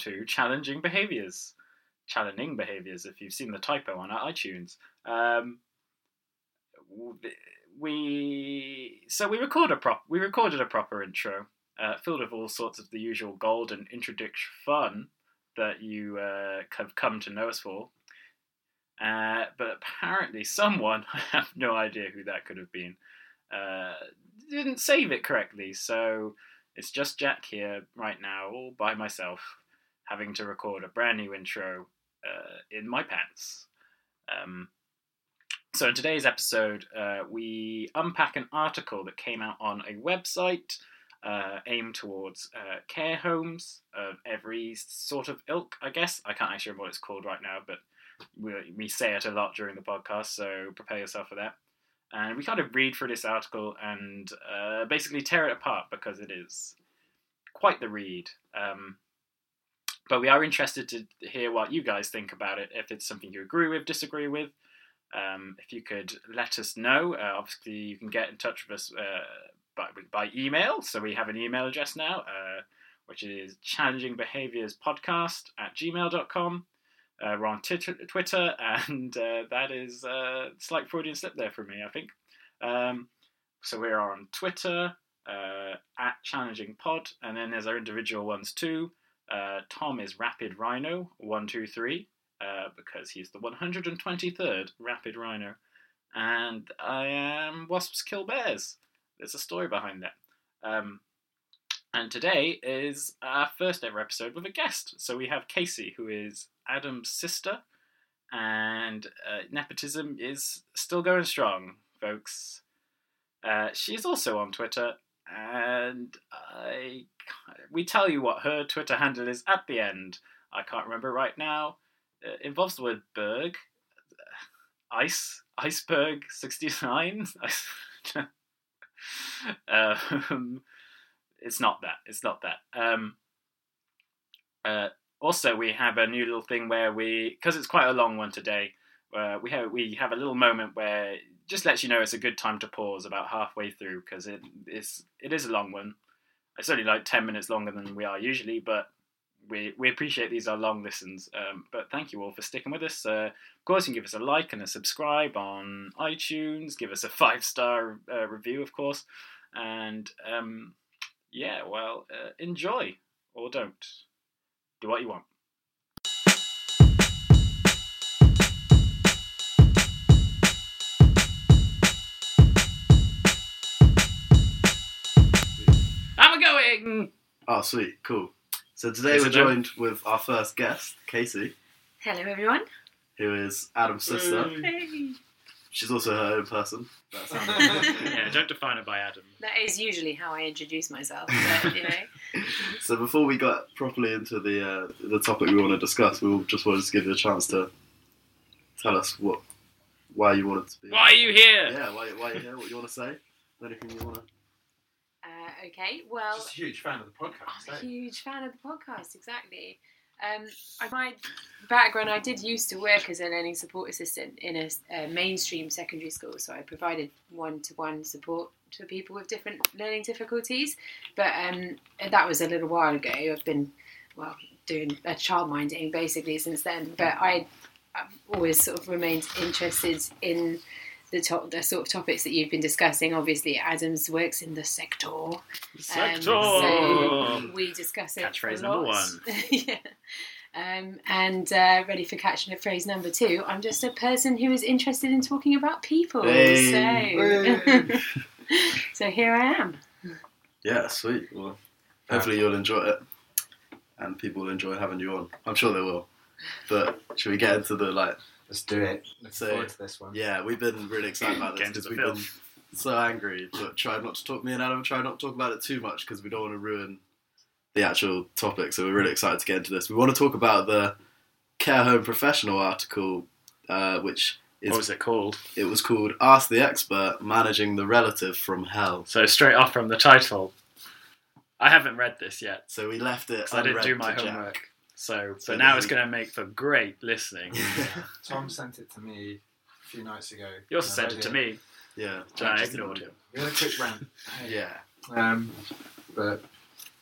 to Challenging Behaviors. Challenging Behaviors, if you've seen the typo on our iTunes. Um, we so we record a prop we recorded a proper intro, uh, filled with all sorts of the usual gold and introduction fun that you uh, have come to know us for. Uh, but apparently, someone I have no idea who that could have been uh, didn't save it correctly. So it's just Jack here right now, all by myself, having to record a brand new intro uh, in my pants. Um, so in today's episode, uh, we unpack an article that came out on a website uh, aimed towards uh, care homes of every sort of ilk. I guess I can't actually remember what it's called right now, but we, we say it a lot during the podcast, so prepare yourself for that. And we kind of read through this article and uh, basically tear it apart because it is quite the read. Um, but we are interested to hear what you guys think about it, if it's something you agree with, disagree with. Um, if you could let us know, uh, obviously you can get in touch with us uh, by, by email. So we have an email address now, uh, which is challengingbehaviorspodcast at gmail.com. Uh, we're on Twitter, Twitter and uh, that is uh, slight Freudian slip there for me, I think. Um, so we're on Twitter uh, at Challenging Pod, and then there's our individual ones too. Uh, Tom is Rapid Rhino one two three uh, because he's the 123rd Rapid Rhino, and I am Wasps Kill Bears. There's a story behind that. Um, and today is our first ever episode with a guest. So we have Casey, who is Adam's sister, and uh, nepotism is still going strong, folks. Uh, she is also on Twitter, and I we tell you what her Twitter handle is at the end. I can't remember right now. It involves the word berg, ice, iceberg sixty nine. um, it's not that. It's not that. Um, uh, also, we have a new little thing where we, because it's quite a long one today, uh, we have we have a little moment where just lets you know it's a good time to pause about halfway through because it is it is a long one. It's only like ten minutes longer than we are usually, but we we appreciate these are long listens. Um, but thank you all for sticking with us. Uh, of course, you can give us a like and a subscribe on iTunes. Give us a five star uh, review, of course, and um, yeah, well, uh, enjoy or don't. Do what you want. I'm going. Oh, sweet, cool. So today Is we're it them? joined with our first guest, Casey, Hello, everyone. who is Adam's sister. Hey. She's also her own person. That sounds yeah, don't define it by Adam. That is usually how I introduce myself, but you know. so before we got properly into the uh, the topic we want to discuss, we will just wanted to give you a chance to tell us what why you wanted to be. Why are you here? Yeah, why, why you here? What you want to say? Anything you want to? Okay, well, Just a huge fan of the podcast. I'm a eh? huge fan of the podcast, exactly. Um, my background, I did used to work as a learning support assistant in a mainstream secondary school, so I provided one-to-one support to people with different learning difficulties. But um, that was a little while ago. I've been, well, doing a childminding basically since then. But I, I've always sort of remained interested in the top, the sort of topics that you've been discussing. Obviously, Adams works in the sector. Sector. Um, so we discuss it. Catchphrase a number one. yeah. Um, and uh, ready for catching phrase number two. I'm just a person who is interested in talking about people. Hey. So, so here I am. Yeah, sweet. Well, hopefully you'll enjoy it, and people will enjoy having you on. I'm sure they will. But should we get into the like? Let's do it. Looking So, forward to this one. Yeah, we've been really excited about this because we've been so angry, but tried not to talk. Me and Adam tried not to talk about it too much because we don't want to ruin the actual topic. So we're really excited to get into this. We want to talk about the care home professional article, uh, which is What was it called? it was called "Ask the Expert: Managing the Relative from Hell." So straight off from the title, I haven't read this yet So we left it. because I didn't unread do my homework. Jack. Homework. So, So but now it's going to make for great listening. Tom sent it to me a few nights ago. You also sent it to me, Yeah, and I ignored didn't- him. We had a quick rant. Yeah, Um, but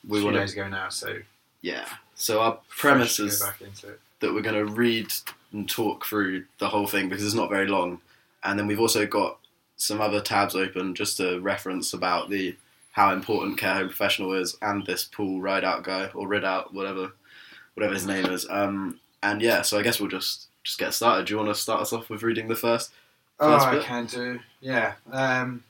we a few want days to. ago now, so yeah. So our premise is back into it. that we're going to read and talk through the whole thing because it's not very long, and then we've also got some other tabs open just to reference about the how important care home professional is and this Paul ride out guy or Ridout, whatever, whatever his name is. Um, and yeah, so I guess we'll just just get started. Do you want to start us off with reading the first? Oh, First I bit? can do. Yeah. Um,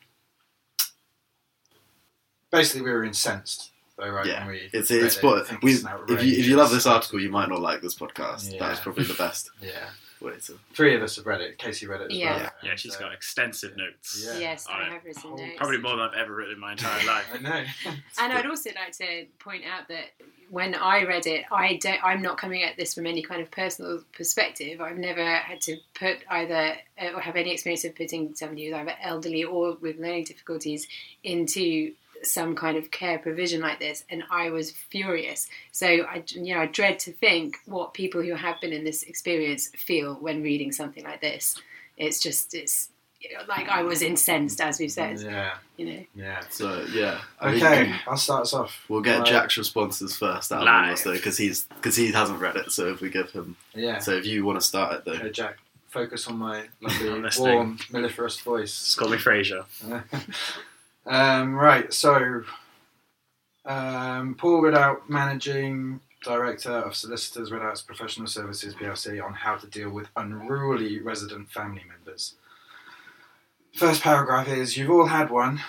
basically, we were incensed, though, right? Yeah, we It's it's it. but I we, it's if you if you love this article, you might not like this podcast. That Yeah. was probably the best Yeah. way to. Three of us have read it. Casey read it as Yeah. well. Yeah, and, she's uh, got extensive notes. Yeah. Yes, I have written Oh, notes. Probably more than I've ever written in my entire life. I know. And I'd also like to point out that when I read it, I don't. I'm not coming at this from any kind of personal perspective. I've never had to put either uh, or have any experience of putting somebody who's either elderly or with learning difficulties into some kind of care provision like this, and I was furious. So I, you know, I dread to think what people who have been in this experience feel when reading something like this. It's just, it's like I was incensed, as we've said. yeah. You know. Yeah. So yeah, I think Okay, I'll start us off. We'll get Right. Jack's responses first out of us though, because he's because he hasn't read it. So if we give him, Yeah. so if you want to start it though, Okay, Jack, focus on my lovely, listening. warm, mellifluous voice. Just call me Frasier. um, right, so um, Paul Ridout, Managing Director of Solicitors Ridout's Professional Services PLC, on how to deal with unruly resident family members. First paragraph is You've all had one.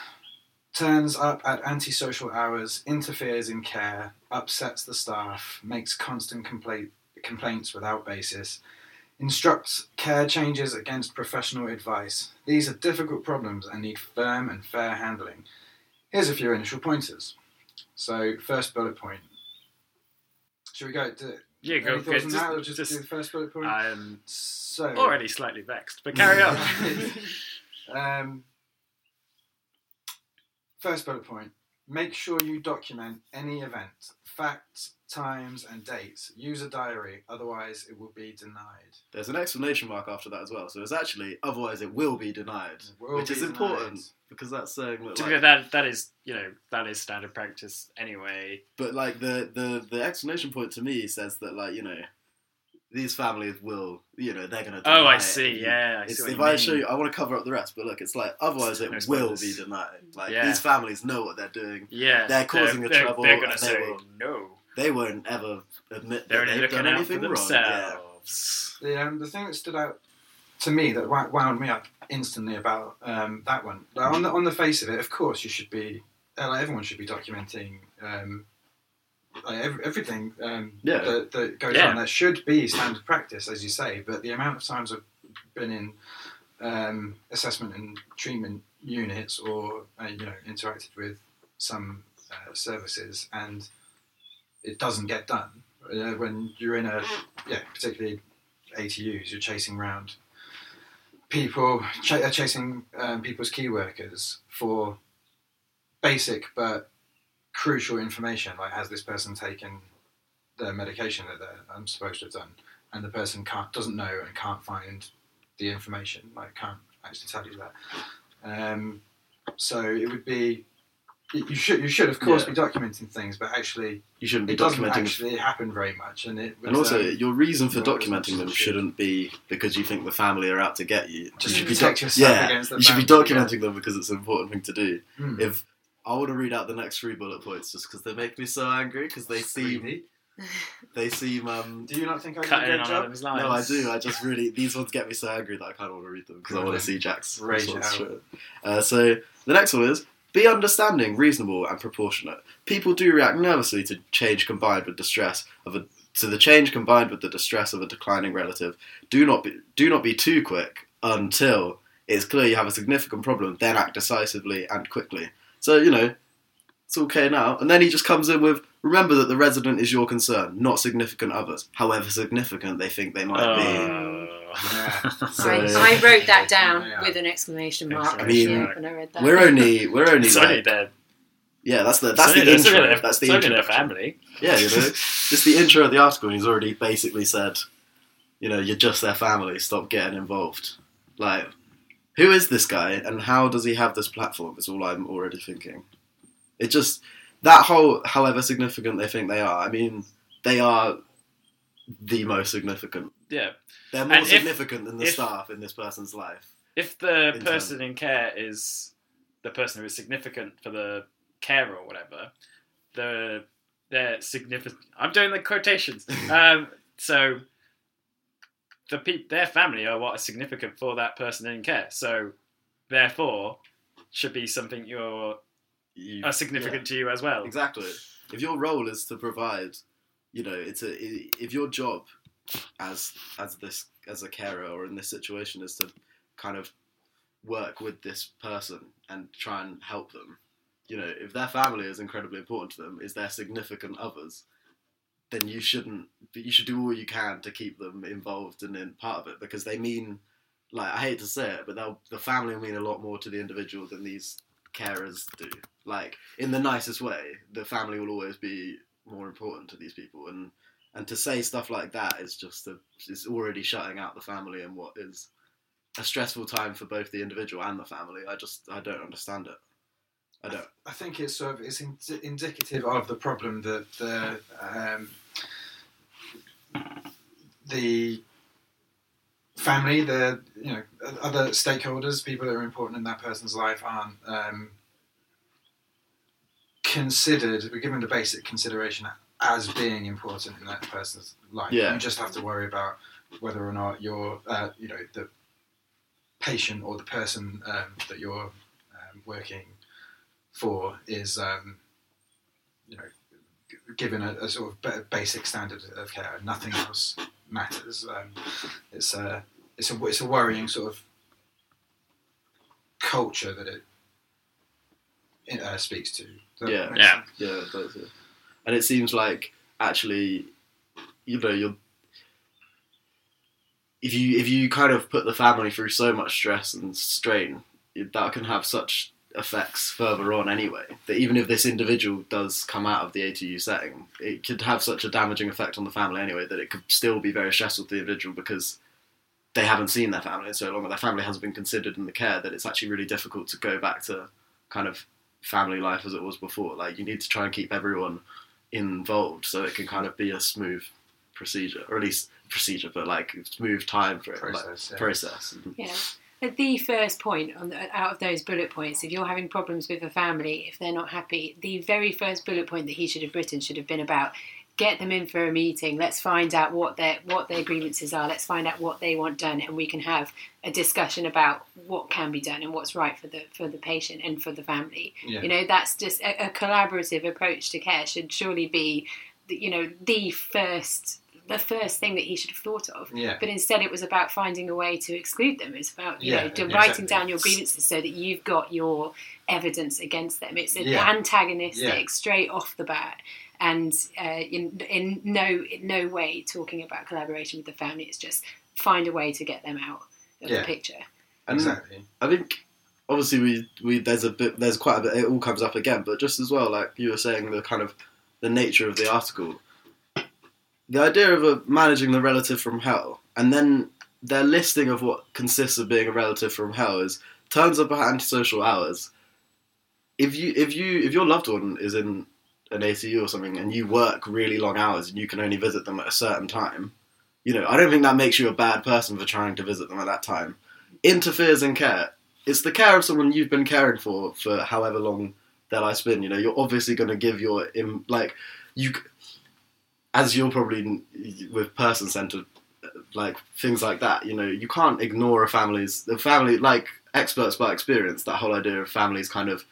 Turns up at antisocial hours, interferes in care, upsets the staff, makes constant complaint, complaints without basis, instructs care changes against professional advice. These are difficult problems and need firm and fair handling. Here's a few initial pointers. So, first bullet point. Should we go to Yeah, go any thoughts on Just, that, just, just- do the first bullet point? I'm so, already slightly vexed, but carry on. um, first bullet point. Make sure you document any event, facts, times, and dates. Use a diary, otherwise it will be denied. there's an exclamation mark after that as well. So it's actually otherwise it will be denied, will which be is denied. important because that's saying that. To be Like, fair, that that is you know that is standard practice anyway. but like the the the explanation point to me says that like you know these families will you know they're gonna. Oh, deny I it. see. Yeah, I see what if I mean. show you, I want to cover up the rest, but look, it's like otherwise it No will be denied. Like Yeah. these families know what they're doing. yeah, they're causing the they're, trouble They're gonna and they say will- no. They won't ever admit They're that they've done anything wrong. Yeah. themselves. The, um, the thing that stood out to me that wound me up instantly about um, that one, like, on the on the face of it, of course you should be, uh, like, everyone should be documenting um, like, ev- everything um, Yeah. that, that goes Yeah. on. That should be standard practice, as you say. But the amount of times I've been in um, assessment and treatment units, or uh, you know, interacted with some uh, services, and it doesn't get done uh, when you're in a yeah, particularly ATUs, you're chasing around people, ch- uh, chasing um, people's key workers for basic but crucial information, like has this person taken the medication that they're I'm supposed to have done, and the person can't doesn't know and can't find the information, like can't actually tell you that. Um, so it would be. You should, you should of course Yeah. be documenting things, but actually, You shouldn't be it doesn't documenting. actually happen very much, and it. and also, um, your reason for well, as much documenting them should. shouldn't be because you think the family are out to get you. Just you to should be protect yourself yeah, against the you should be documenting them because it's an important thing to do. Hmm. If I want to read out the next three bullet points just because they make me so angry because they seem Greedy. they seem um Do you not think I did a Cutting good on job? Adam's lines. no I do I just really these ones get me so angry that I kind of want to read them because I want to see Jack's Rage response out. to it. Uh, so the next one is be understanding, reasonable, and proportionate. People do react nervously to change combined with distress of a to the change combined with the distress of a declining relative. Do not be do not be too quick until it's clear you have a significant problem. Then act decisively and quickly. So you know it's okay now. And then he just comes in with remember that the resident is your concern, not significant others, however significant they think they might be. Oh. Yeah. So- I, I wrote that down Yeah. with an exclamation mark. I mean, yeah, when I read that. We're only we're only it's only like, their, yeah that's the that's it's the only- it's only intro their- that's the it's only their family. Yeah, you know, just the intro of the article. He's already basically said, you know, you're just their family. Stop getting involved. Like, who is this guy, and how does he have this platform? Is all I'm already thinking. It just that whole, however significant they think they are, I mean, they are the most significant. Yeah. They're more And if- significant than the if- staff in this person's life. If the In person in care is the person who is significant for the carer or whatever, the they're significant. I'm doing the quotations. um, so the pe- their family are what is significant for that person in care. So therefore, should be something you're You, are significant to you as well. Exactly. If your role is to provide, you know, it's a if your job as as this as a carer or in this situation is to kind of work with this person and try and help them. You know, if their family is incredibly important to them, is their significant others, then you shouldn't. You should do all you can to keep them involved and in part of it because they mean, like I hate to say it, but they'll the family will mean a lot more to the individual than these carers do. Like in the nicest way, the family will always be more important to these people, and and to say stuff like that is just a, is already shutting out the family and what is a stressful time for both the individual and the family. I just I don't understand it. I don't. I think it's sort of it's in, indicative of the problem that the um, the family, the you know other stakeholders, people that are important in that person's life, aren't um, considered. We're given the basic consideration as being important in that person's life. Yeah. You just have to worry about whether or not you're, uh, you know, the patient or the person um, that you're um, working for is, um, you know, given a, a sort of basic standard of care. Nothing else matters. Um, it's a it's a it's a worrying sort of culture that it, it uh, speaks to. That Yeah. Yeah. sense? Yeah, that's it. And it seems like actually, you know, you're if you if you kind of put the family through so much stress and strain, that can have such effects further on anyway. That even if this individual does come out of the ATU setting, it could have such a damaging effect on the family anyway that it could still be very stressful to the individual because they haven't seen their family in so long, or their family hasn't been considered in the care that it's actually really difficult to go back to kind of family life as it was before. Like you need to try and keep everyone involved so it can kind of be a smooth procedure, or at least procedure, but like smooth time for it, like, Process, yeah. process. Yeah. The first point on the, out of those bullet points, if you're having problems with a family, if they're not happy, the very first bullet point that he should have written should have been about get them in for a meeting. Let's find out what their what their grievances are. Let's find out what they want done, and we can have a discussion about what can be done and what's right for the for the patient and for the family. Yeah. You know, that's just a, a collaborative approach to care should surely be, the, you know, the first the first thing that he should have thought of. Yeah. But instead, it was about finding a way to exclude them. It's about you Yeah, know to exactly. writing down your grievances so that you've got your evidence against them. It's an Yeah. antagonistic Yeah. straight off the bat, and uh, in, in no in no way talking about collaboration with the family. It's just find a way to get them out of Yeah. the picture. And Exactly. I think obviously we, we there's a bit there's quite a bit it all comes up again, but just as well, like you were saying, the kind of the nature of the article, the idea of a, managing the relative from hell, and then their listing of what consists of being a relative from hell is turns up at antisocial hours. If you if you if your loved one is in an ATU or something and you work really long hours and you can only visit them at a certain time, you know, I don't think that makes you a bad person for trying to visit them at that time. Interferes in care. It's the care of someone you've been caring for for however long their life's been. You know, you're obviously going to give your like you, as you're probably with person centered, like things like that. You know, you can't ignore a family's the family like experts by experience. That whole idea of families kind of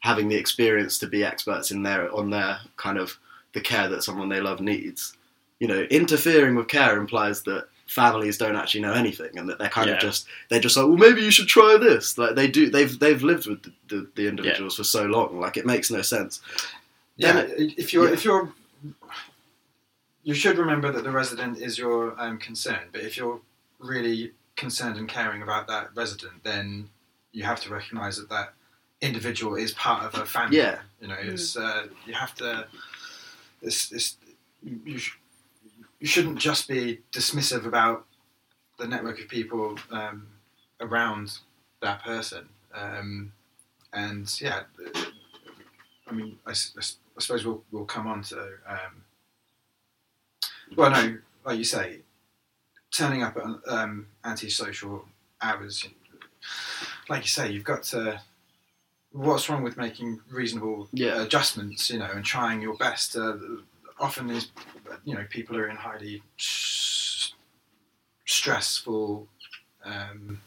having the experience to be experts in their on their kind of the care that someone they love needs. You know, interfering with care implies that families don't actually know anything and that they're kind Yeah. of just they're just like, well, maybe you should try this. Like they do, they've they've lived with the, the, the individuals for so long. Like it makes no sense. Yeah, Then if you're yeah. if you're you should remember that the resident is your um, concern. But if you're really concerned and caring about that resident, then you have to recognise that that individual is part of a family. Yeah. you know, it's uh, you have to. It's, it's you, you, sh- you shouldn't just be dismissive about the network of people um, around that person. Um, and yeah, I mean, I suppose we'll we'll come on to. Um, well, no, like you say, turning up at um, antisocial hours. Like you say, you've got to. What's wrong with making reasonable Yeah. adjustments? You know, and trying your best. Uh, often, these you know people are in highly s- stressful. Um,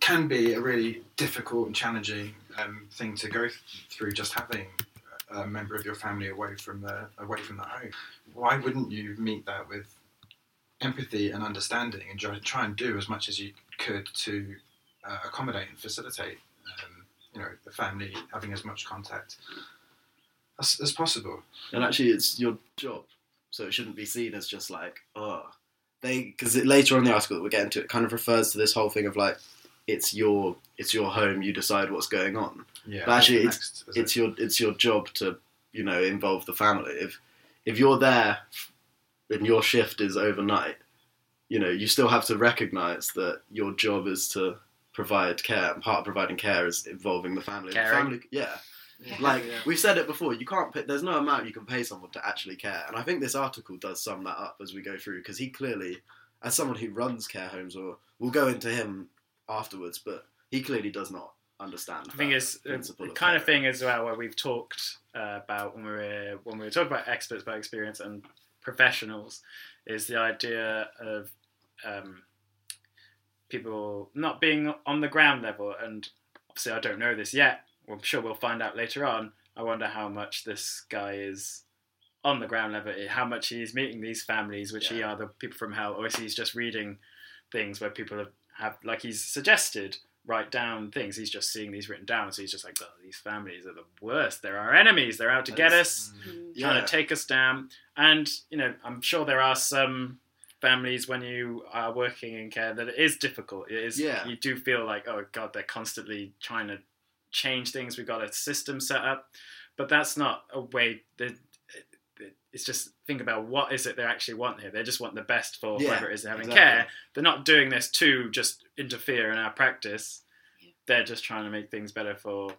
can be a really difficult and challenging um, thing to go th- through. Just having a member of your family away from the away from the home. Why wouldn't you meet that with empathy and understanding, and try, and do as much as you could to uh, accommodate and facilitate, um, you know, the family having as much contact as, as possible. And actually, it's your job, so it shouldn't be seen as just like, oh, they. Because later on in the article that we're getting to, it kind of refers to this whole thing of like, it's your it's your home, you decide what's going on. Yeah, But actually, it's next, is it's your it's your job to you know involve the family. If if you're there and your shift is overnight, you know you still have to recognise that your job is to provide care. And part of providing care is involving the family. The family, yeah. Yeah. Like Yeah. we've said it before, you can't. Pay, there's no amount you can pay someone to actually care, and I think this article does sum that up as we go through because he clearly, as someone who runs care homes, or we'll go into him afterwards, but he clearly does not understand. I think it's the kind of thing as well where we've talked uh, about when we were when we were talking about experts by experience and professionals is the idea of um, people not being on the ground level. And obviously, I don't know this yet. I'm sure we'll find out later on. I wonder how much this guy is on the ground level, how much he's meeting these families, which he are the people from hell, or is he's just reading things where people have, have like he's suggested write down things. He's just seeing these written down, so he's just like, oh, these families are the worst. They're our enemies. They're out to get us, Mm. trying Yeah. to take us down. And you know, I'm sure there are some families when you are working in care that it is difficult. It is. Yeah. You do feel like, oh god, they're constantly trying to change things. We've got a system set up, but that's not a way that. It's just think about what is it they actually want here. They just want the best for Yeah, whoever it is they're having exactly. care. They're not doing this to just interfere in our practice. Yeah. They're just trying to make things better for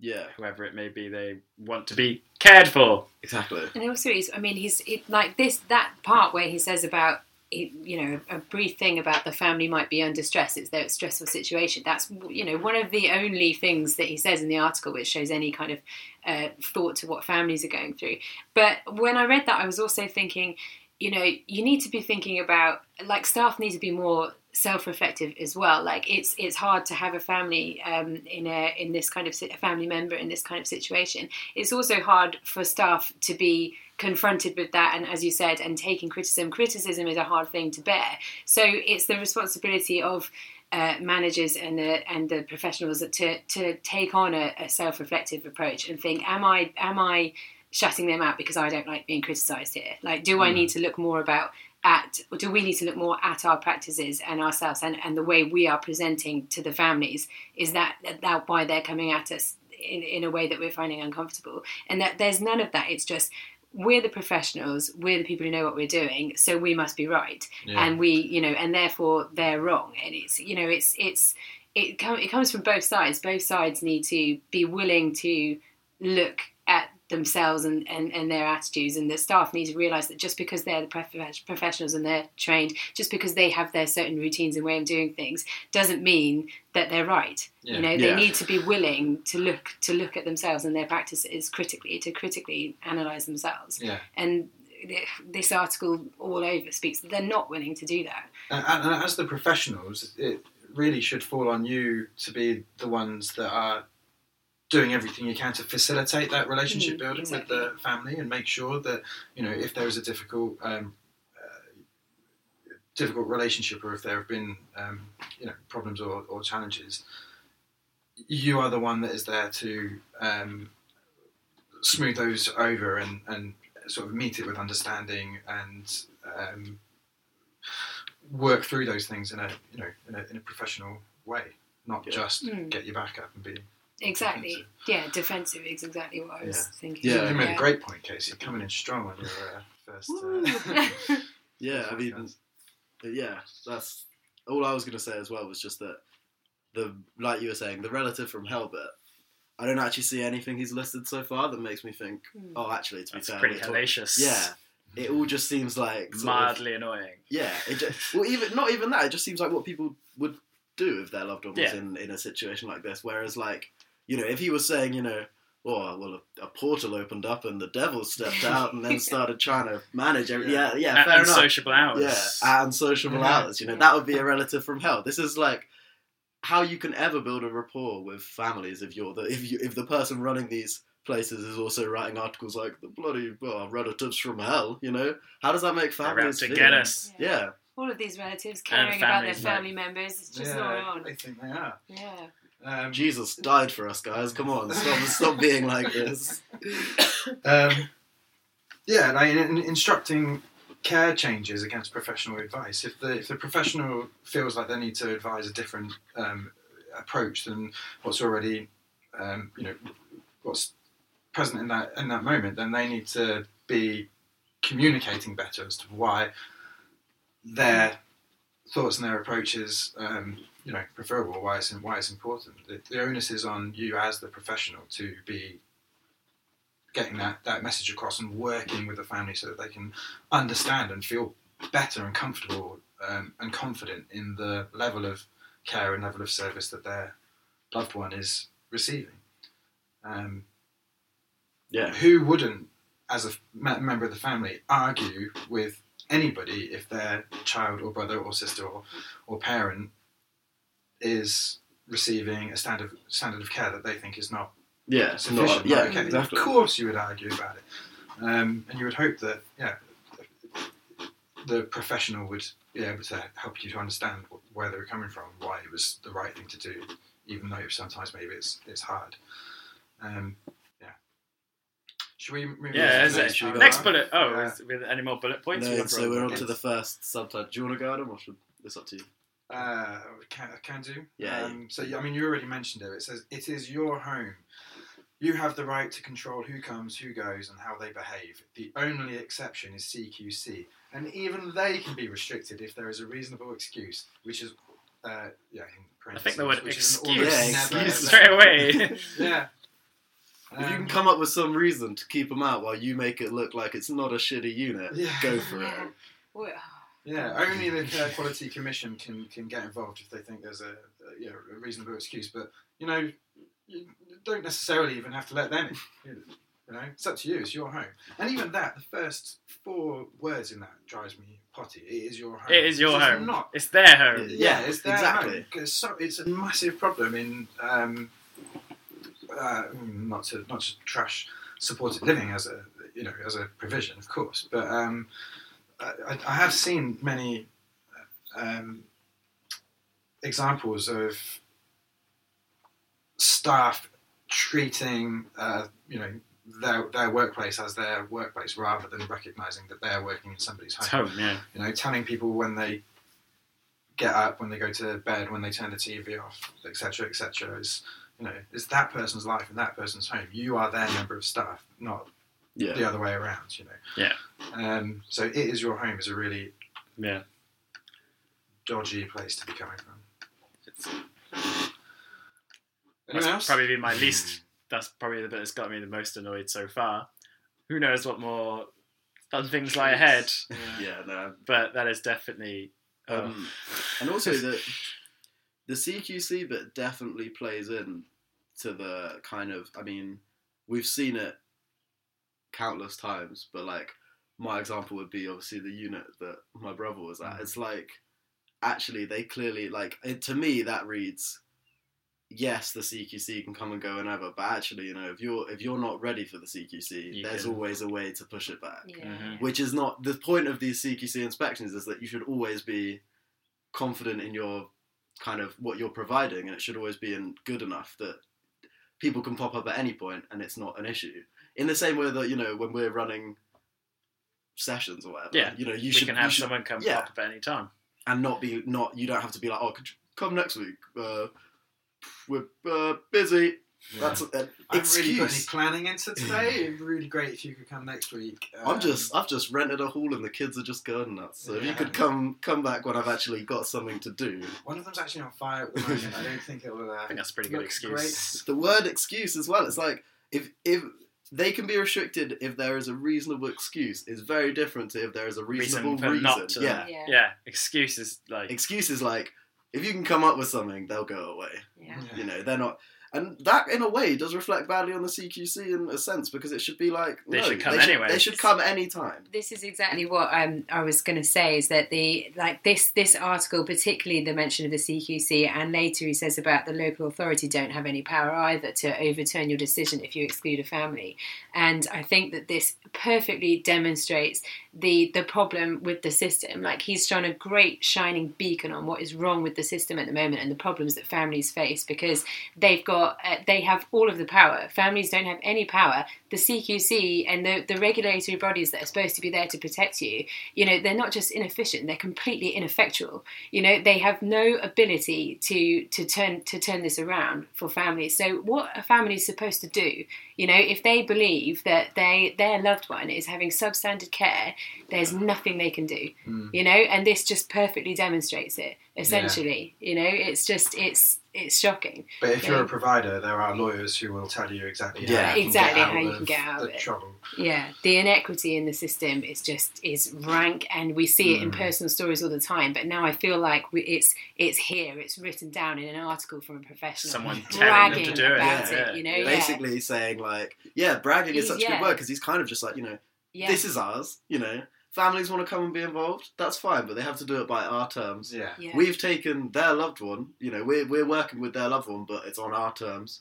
Yeah, whoever it may be they want to be cared for. exactly. And also, he's, I mean, he's it, like this that part where he says about it, you know a brief thing about the family might be under stress. It's their stressful situation. That's you know one of the only things that he says in the article which shows any kind of uh, thought to what families are going through. But when I read that, I was also thinking, you know, you need to be thinking about like staff need to be more self-reflective as well like it's it's hard to have a family um, in a in this kind of si- a family member in this kind of situation it's also hard for staff to be confronted with that and as you said and taking criticism. Criticism is a hard thing to bear. So it's the responsibility of uh, managers and the and the professionals to to take on a, a self-reflective approach and think am I am I shutting them out because I don't like being criticised here? Like do I Mm. need to look more about at or do we need to look more at our practices and ourselves and, and the way we are presenting to the families? Is that that why they're coming at us in, in a way that we're finding uncomfortable? And that there's none of that. It's just we're the professionals we're the people who know what we're doing so we must be right. Yeah. and we you know and therefore they're wrong. And it's you know it's it's it, com- it comes from both sides. Both sides need to be willing to look themselves and, and, and their attitudes and the staff need to realize that just because they're the prof- professionals and they're trained just because they have their certain routines and way of doing things doesn't mean that they're right Yeah. you know they Yeah. need to be willing to look to look at themselves and their practices critically to critically analyze themselves yeah. and th- this article all over speaks that they're not willing to do that And, and and as the professionals, it really should fall on you to be the ones that are doing everything you can to facilitate that relationship Mm, building exactly. with the family and make sure that you know if there is a difficult um, uh, difficult relationship or if there have been um, you know problems or, or challenges, you are the one that is there to um, smooth those over and, and sort of meet it with understanding and um, work through those things in a you know in a, in a professional way, not Yeah. just Mm. get your back up and be. Exactly Defensive. yeah defensive is exactly what i was Yeah. thinking Yeah. You made a great point, Casey. Coming in strong on your uh, first. Uh, Yeah, I mean, yeah, that's all I was going to say as well was just that the like you were saying the relative from hell bit I don't actually see anything he's listed so far that makes me think, Hmm. oh, actually, to be That's fair, pretty we're talking- hellacious. Yeah, it all just seems like sort of- Mildly annoying. yeah. It just, well, even not even that. It just seems like what people would do if their loved one was Yeah. in in a situation like this. Whereas, like, you know, if he was saying, you know. Oh well, a, a portal opened up and the devil stepped out and then started trying to manage everything. Yeah, yeah, and, fair and enough. sociable hours. Yeah, and sociable Yeah. hours. You know, that would be a relative from hell. This is like how you can ever build a rapport with families if you're the if you if the person running these places is also writing articles like the bloody well, relatives from hell. You know, how does that make They're families to get us. Yeah, All of these relatives caring about their families, like- family members. It's just yeah, not on. I think they are. Yeah. Um, Jesus died for us, guys. Come on, stop stop being like this. um, yeah, like in, in instructing care changes against professional advice. If the if the professional feels like they need to advise a different um, approach than what's already, um, you know, what's present in that in that moment, then they need to be communicating better as to why their thoughts and their approaches, um, you know, preferable. Why it's why it's important. The, the onus is on you as the professional to be getting that, that message across and working with the family so that they can understand and feel better and comfortable um, and confident in the level of care and level of service that their loved one is receiving. Um, Yeah, who wouldn't, as a me- member of the family, argue with anybody if their child or brother or sister or, or parent is receiving a standard standard of care that they think is not yeah, sufficient. not, yeah, okay. exactly. Of course, you would argue about it, um, and you would hope that yeah, the professional would be able to help you to understand where they were coming from, why it was the right thing to do, even though sometimes maybe it's it's hard. Um, yeah. Should we move Yeah, on to the next Should we go Next bullet. Oh, Yeah. is, with any more bullet points? No, We so we're on to the first subtitle. Do you want to go, Adam, or should this up to you? Uh, can, can do. Yeah, Um, so I mean, you already mentioned it. It says it is your home. You have the right to control who comes, who goes, and how they behave. The only exception is CQC, and even they can be restricted if there is a reasonable excuse, which is, uh, yeah, in I think the word parentheses, which is an excuse Yeah, excuse straight away. Yeah. If you can Um, come up with some reason to keep them out while you make it look like it's not a shitty unit, Yeah. go for it. Well, Yeah, only the Care Quality Commission can, can get involved if they think there's a, a, you know, a reasonable excuse. But you know, you don't necessarily even have to let them in. You know, it's up to you. It's your home, and even that, the first four words in that drives me potty. It is your home. It is your It's home. Not. It's their home. Yeah, it's their exactly. home. So, it's a massive problem in um, uh, not to not to trash supported living as a you know as a provision, of course, but um, I, I- have seen many um, examples of staff treating uh, you know their their workplace as their workplace rather than recognizing that they are working in somebody's home home, yeah. you know, telling people when they get up, when they go to bed, when they turn the TV off, etc., etc. Is you know, is that person's life and that person's home. You are their member of staff, not Yeah. the other way around. You know. Yeah. Um, so it is your home is a really Yeah. dodgy place to be coming from. It's, Anyone that's else? probably been my least. That's probably the bit that's got me the most annoyed so far. Who knows what more fun things lie ahead? Yeah, no. But that is definitely. oh. Um, and also the the CQC bit definitely plays in to the kind of. I mean, we've seen it countless times, but like my example would be obviously the unit that my brother was at. Mm. It's like actually they clearly like it, to me that reads. Yes, the CQC can come and go whenever, but actually, you know, if you're if you're not ready for the CQC, You there's can- always a way to push it back yeah. Mhm. which is not the point of these CQC inspections is that you should always be confident in your kind of what you're providing and it should always be in good enough that people can pop up at any point and it's not an issue in the same way that you know when we're running sessions or whatever Yeah, you know you we should can you have should- someone come yeah. pop up at any time. and not be not you don't have to be like oh could you come next week uh, we're uh, busy That's an I haven't really put any planning into today. It'd be really great if you could come next week. I'm Um, just I've just rented a hall and the kids are just going nuts. So if you could come come back when I've actually got something to do. One of them's actually on fire at the moment. I don't think it will. Uh, I think that's a pretty good look excuse. The word excuse as well. It's like if if they can be restricted if there is a reasonable excuse It's very different to if there is a reasonable Reason reason. not to. Yeah. Yeah. Yeah, excuses like excuses like if you can come up with something, they'll go away. Yeah. Yeah. You know, they're not and that in a way does reflect badly on the CQC in a sense because it should be like They no, should come they should, anyway. They should come any time. this is exactly what um, I was going to say is that the like this this article, particularly the mention of the CQC, and later he says about the local authority don't have any power either to overturn your decision if you exclude a family, and I think that this perfectly demonstrates the the problem with the system. Like he's shown a great shining beacon on what is wrong with the system at the moment and the problems that families face because they've got uh, they have all of the power. Families don't have any power. The CQC and the, the regulatory bodies that are supposed to be there to protect you, you know, they're not just inefficient; they're completely ineffectual. You know, they have no ability to to turn to turn this around for families. So, what a family is supposed to do, you know, if they believe that they their loved one is having substandard care, there's nothing they can do Mm. you know and this just perfectly demonstrates it essentially you know it's just it's it's shocking But if you're a provider, there are lawyers who will tell you exactly Yeah. how you Exactly can get how out you of can get out of the it. trouble. yeah the inequity in the system is just is rank and we see it in Mm. personal stories all the time but now i feel like we, it's it's here it's written down in an article from a professional someone telling them bragging to do it. yeah, it you know yeah. yeah Basically saying like, yeah, bragging is He's- such a good word because he's kind of just like, you know, yeah this is ours. You know, families want to come and be involved. That's fine, but they have to do it by our terms. Yeah. yeah. We've taken their loved one. You know, we're we're working with their loved one, but it's on our terms.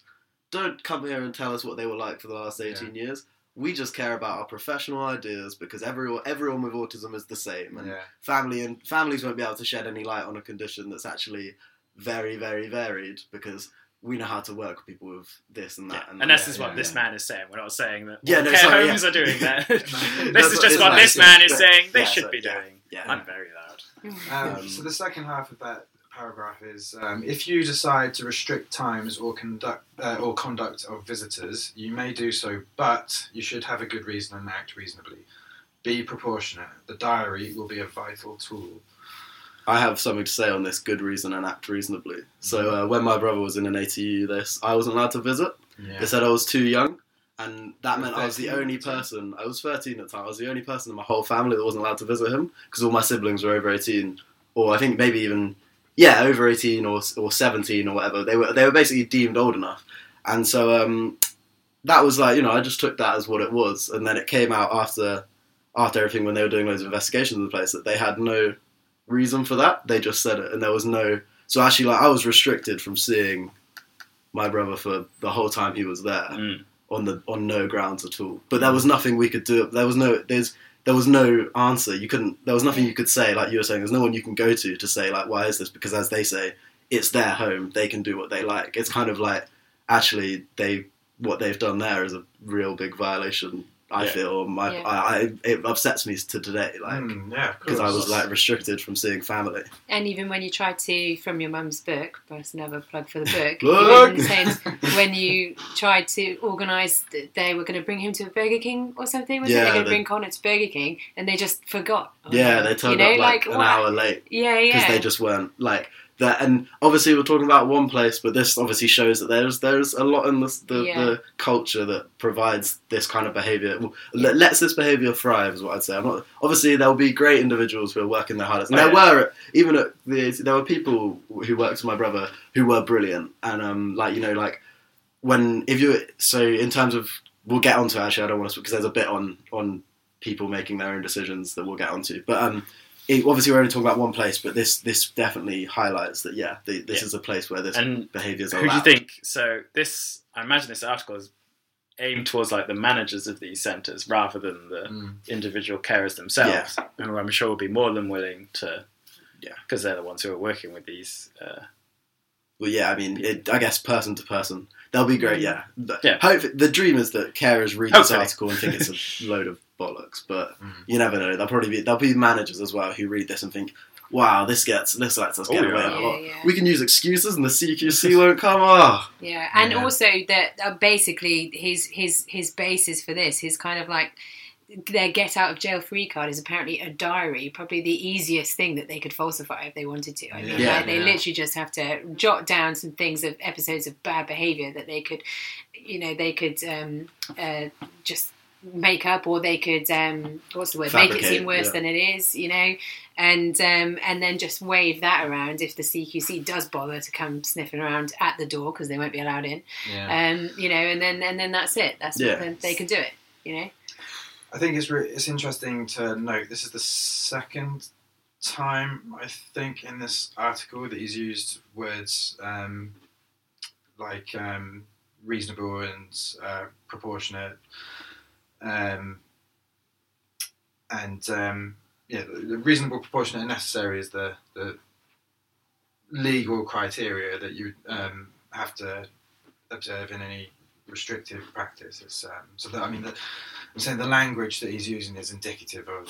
Don't come here and tell us what they were like for the last eighteen years. We just care about our professional ideas because everyone everyone with autism is the same, and Yeah. family and families won't be able to shed any light on a condition that's actually very very varied because we know how to work with people with this and Yeah. that. And this yeah, is what yeah, this yeah. man is saying. We're not saying that Yeah, all no, care sorry, homes yeah. are doing that. This is just it's what this man is yeah, saying they yeah, should so- be doing. Yeah, I'm very loud. Um, Um, so the second half of that paragraph is um, if you decide to restrict times or conduct uh, or conduct of visitors, you may do so, but you should have a good reason and act reasonably. Be proportionate. The diary will be a vital tool. I have something to say on this. Good reason and act reasonably. So uh, when my brother was in an ATU, this I wasn't allowed to visit. Yeah. They said I was too young, and that meant I was the only at the time? person. I was 13 at the time. I was the only person in my whole family that wasn't allowed to visit him because all my siblings were over 18, or I think maybe even yeah, over 18 or or 17 or whatever. They were they were basically deemed old enough, and so um, that was like you know I just took that as what it was, and then it came out after after everything when they were doing loads of investigations of the place that they had no reason for that. They just said it, and there was no. So actually, like I was restricted from seeing my brother for the whole time he was there Mm. on the on no grounds at all. But there was nothing we could do. There was no there's there was no answer. You couldn't. There was nothing you could say. Like you were saying, there's no one you can go to to say like why is this? Because as they say, it's their home. They can do what they like. It's kind of like actually they what they've done there is a real big violation. I Yeah. feel my Yeah. I, I it upsets me to today like Mm, yeah, because I was like restricted from seeing family. and even when you try to from your mum's book that's another plug for the book Plug! even said when you tried to organise they were going to bring him to Burger King or something was it Yeah, they're going to they- bring Connor to Burger King and they just forgot Yeah, they turned you know, up like, like, an what- hour late. yeah yeah, because they just weren't like that. And obviously, we're talking about one place, but this obviously shows that there's there's a lot in the the, Yeah. the culture that provides this kind of behavior, let- lets this behavior thrive. Is what I'd say. I'm not obviously there will be great individuals who are working their hardest, and Oh, there yeah. were even at the there were people who worked with my brother who were brilliant, and um like you know like when if you so in terms of we'll get onto actually I don't want to because there's a bit on on people making their own decisions that we'll get onto, but um it, obviously we're only talking about one place, but this this definitely highlights that yeah, the, this Yeah. is a place where this And behaviours are Who do you think? So this, I imagine this article is aimed towards like the managers of these centres rather than the Mm. individual carers themselves, who I'm sure will be more than willing to, Yeah. because they're the ones who are working with these. Uh, Well, yeah, I mean, it, I guess person to person, they'll be great. Yeah, But Yeah. Hope the dream is that carers read this article and think it's a load of bollocks, but Mm. you never know. There'll probably be there'll be managers as well who read this and think, wow, this gets this lets us Oh, get yeah. away with a Yeah, lot. yeah. We can use excuses, and the CQC won't come. Oh, Yeah, and Yeah. also that uh, basically his his his basis for this, his kind of like their get out of jail free card is apparently a diary, probably the easiest thing that they could falsify if they wanted to. I mean, Yeah. like, they Yeah. literally just have to jot down some things of episodes of bad behavior that they could, you know, they could um, uh, just make up or they could um, what's the word make it seem worse yeah. than it is you know and um, and then just wave that around if the CQC does bother to come sniffing around at the door because they won't be allowed in Yeah. um, you know, and then and then that's it. That's Yeah. what then they can do it. You know, I think it's re- it's interesting to note this is the second time I think in this article that he's used words um, like um, reasonable and uh, proportionate, um, and um, yeah, the the reasonable, proportionate, and necessary is the the legal criteria that you um, have to observe in any restrictive practice. Um, so that I mean, the, I'm saying the language that he's using is indicative of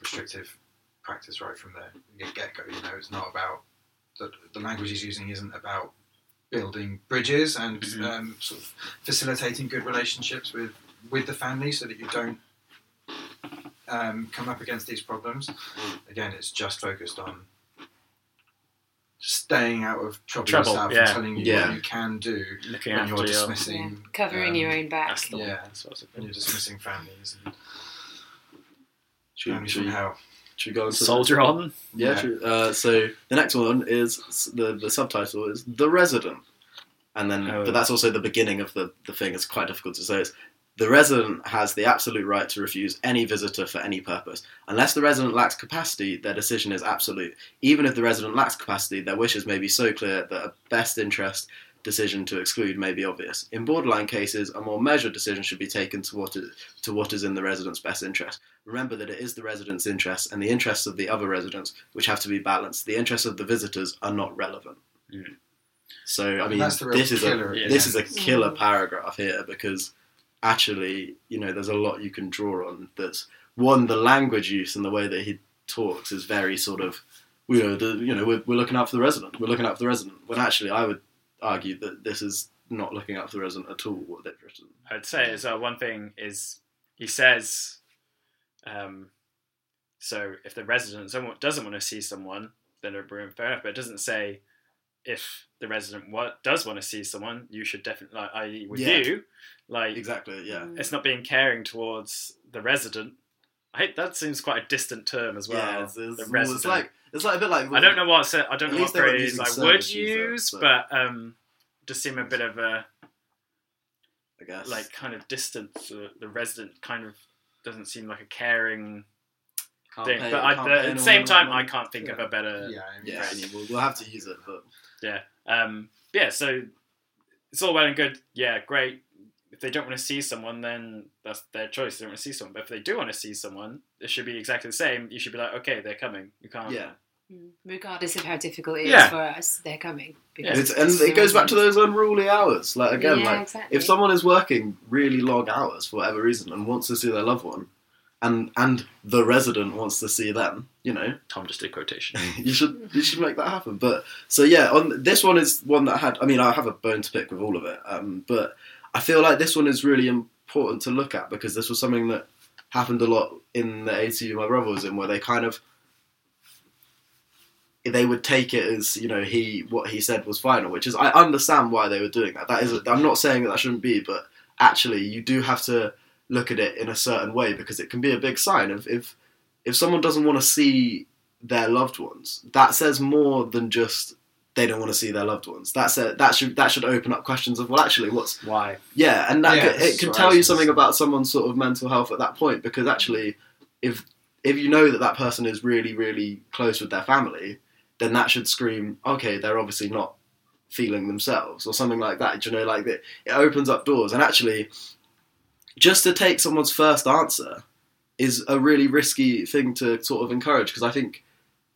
restrictive practice right from the get go. You know, it's not about the, the language he's using isn't about building bridges and Mhm. um, sort of facilitating good relationships with with the family so that you don't um, come up against these problems. Again, it's just focused on staying out of trouble, Trouble, yourself yeah. and telling you Yeah. what you can do Looking when you're your. dismissing yeah. covering um, your own back. That's the one. Yeah. That's what I was when you're dismissing families and should, families should, from hell. should we go on to Soldier next on. Yeah. Yeah. True. Uh, so the next one is the the subtitle is the resident, and then Oh. but that's also the beginning of the the thing. It's quite difficult to say. It's the resident has the absolute right to refuse any visitor for any purpose, unless the resident lacks capacity. Their decision is absolute. Even if the resident lacks capacity, their wishes may be so clear that a best interest decision to exclude may be obvious. In borderline cases, a more measured decision should be taken to what is, to what is in the resident's best interest. Remember that it is the resident's interests and the interests of the other residents which have to be balanced. The interests of the visitors are not relevant. Mm. So I mean, That's the this is a killer, yeah. this is a killer Mm. paragraph here because actually, you know, there's a lot you can draw on. That's one, the language use and the way that he talks is very sort of, you know, the you know, we're, we're looking out for the resident. We're looking out for the resident. When actually, I would argue that this is not looking out for the resident at all. What they've written. I'd say as well, one thing is he says, um, so if the resident someone doesn't want to see someone, then fair enough. But it doesn't say if the resident wa- does want to see someone, you should definitely, like, i.e., with Yeah. you, like Exactly. Yeah. Mm. it's not being caring towards the resident. I hate that seems quite a distant term as well. yeah. It's, it's, the well, resident. it's like it's like a bit like I don't know what I don't know what least they're not phrase I would service user, use, but- but um, just seem a bit of a I guess like kind of distant. The, the resident kind of doesn't seem like a caring Can't thing. pay- but I, the, at the same time, I can't think of a better. Yeah, I mean, Yeah, Right. We'll, we'll have to use it, but yeah, Um, yeah, so it's all well and good. Yeah, great. If they don't want to see someone, then that's their choice. They don't want to see someone. But if they do want to see someone, it should be exactly the same. You should be like, okay, they're coming. You can't. yeah. Mm. Regardless of how difficult it is Yeah. for us, they're coming. Yeah. It's, and it goes back to those unruly hours. Like again, yeah, like exactly. if someone is working really long hours for whatever reason and wants to see their loved one, and and the resident wants to see them, you know, Tom just did quotation. you should you should make that happen. But so yeah, on this one is one that had. I mean, I have a bone to pick with all of it, um, but I feel like this one is really important to look at because this was something that happened a lot in the ATU my brother was in, where they kind of they would take it as you know he what he said was final, which is I understand why they were doing that. That is I'm not saying that that shouldn't be, but actually you do have to look at it in a certain way because it can be a big sign of if if someone doesn't want to see their loved ones, that says more than just they don't want to see their loved ones. That's a, that should that should open up questions of well, actually, what's Why? yeah, and that Yeah, could, it could tell you something about someone's sort of mental health at that point because actually, if if you know that that person is really really close with their family, then that should scream okay, they're obviously not feeling themselves or something like that. Do you know, like it, it opens up doors and actually, just to take someone's first answer is a really risky thing to sort of encourage because I think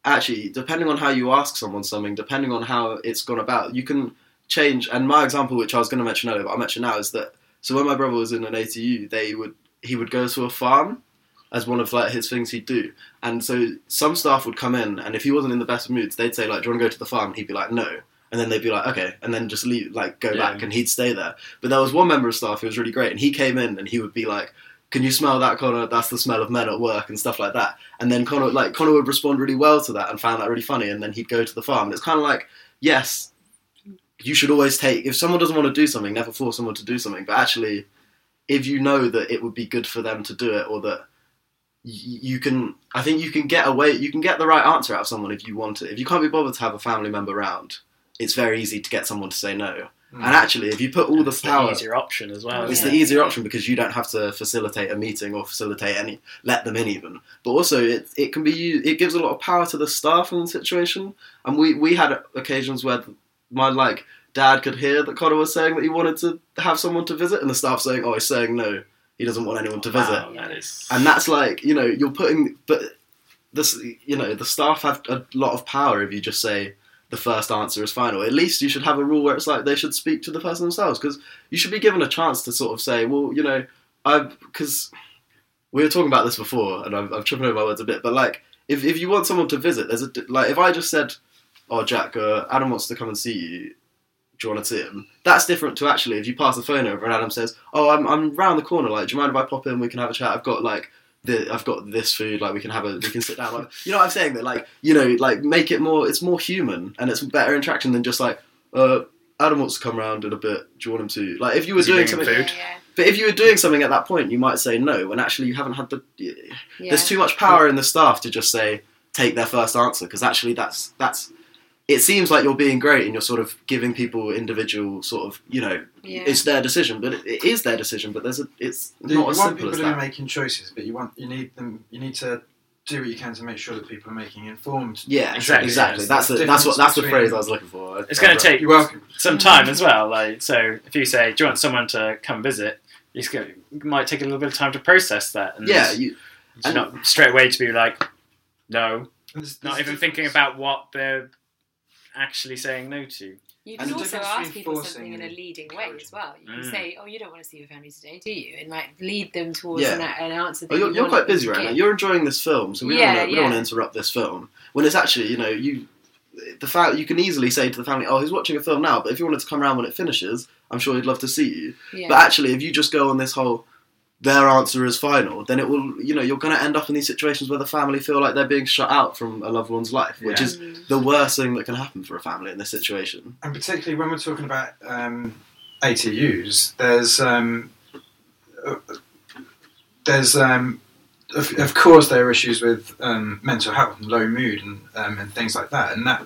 actually depending on how you ask someone something, depending on how it's gone about, you can change. And my example, which I was going to mention earlier, but I'll mention now, is that so when my brother was in an ATU, they would he would go to a farm, as one of like his things he'd do. And so some staff would come in, and if he wasn't in the best moods, they'd say like, "Do you want to go to the farm?" And he'd be like, "No." And then they'd be like, "Okay," and then just leave, like go Yeah. back, and he'd stay there. But there was one member of staff who was really great, and he came in and he would be like. Can you smell that, Connor? That's the smell of men at work and stuff like that. And then Connor, like Connor, would respond really well to that and found that really funny. And then he'd go to the farm. And it's kind of like, yes, you should always take if someone doesn't want to do something, never force someone to do something. But actually, if you know that it would be good for them to do it, or that you can, I think you can get away, you can get the right answer out of someone if you want it. If you can't be bothered to have a family member around, it's very easy to get someone to say no. Mm. And actually, if you put all the It's power, the easier option as well. it's isn't the easier option because you don't have to facilitate a meeting or facilitate any, let them in even. But also, it it can be used, it gives a lot of power to the staff in the situation. And we we had occasions where my like dad could hear that Connor was saying that he wanted to have someone to visit, and the staff saying, "Oh, he's saying no, he doesn't want anyone to visit." Wow, that is. And that's like you know you're putting, but this you know the staff have a lot of power if you just say the first answer is final. At least you should have a rule where it's like they should speak to the person themselves because you should be given a chance to sort of say, well, you know, I because we were talking about this before and I'm, I've tripping over my words a bit, but like if if you want someone to visit, there's a like if I just said, oh Jack, uh, Adam wants to come and see you. Do you want to see him? That's different to actually if you pass the phone over and Adam says, "Oh, I'm I'm round the corner. Like, do you mind if I pop in? We can have a chat. I've got like the, I've got this food. Like, we can have a we can sit down. Like, you know what I'm saying? That like you know like make it more. It's more human and it's better interaction than just like uh, Adam wants to come round in a bit. Do you want him to? Like, if you were Is doing something, food? Yeah, but if you were doing something at that point, you might say no when actually you haven't had the. yeah. There's too much power in the staff to just say take their first answer because actually that's that's. It seems like you're being great and you're sort of giving people individual sort of you know yeah. it's their decision, but it, it is their decision. But there's a it's You, not you as want simple people as to be that. making choices, but you want you need them. You need to do what you can to make sure that people are making informed. Yeah, Exactly, exactly. That's the, The that's what that's the difference phrase I was looking for. It's going to take You're welcome. some time as well. Like, so if you say, "Do you want someone to come visit?" It's going it might take a little bit of time to process that. And Yeah, you, it's not straight away to be like, "No," There's- not even thinking about what they're actually saying no to. You And can also ask people forcing something in a leading way as well. You can Mm. say, "Oh, you don't want to see your family today, do you?" And like lead them towards Yeah. an, an answer. That Oh, you're, you you're quite busy right now. You're enjoying this film, so we Yeah, don't want to, we don't yeah. want to interrupt this film. When it's actually, you know, you the fact you can easily say to the family, "Oh, he's watching a film now," but if you wanted to come around when it finishes, I'm sure he'd love to see you. Yeah. But actually, if you just go on this whole their answer is final, then it will, you know, you're going to end up in these situations where the family feel like they're being shut out from a loved one's life, which Yeah. is the worst thing that can happen for a family in this situation. and particularly when we're talking about um, ATUs, there's um, uh, there's um, of, of course there are issues with um, mental health and low mood and um, and things like that. And that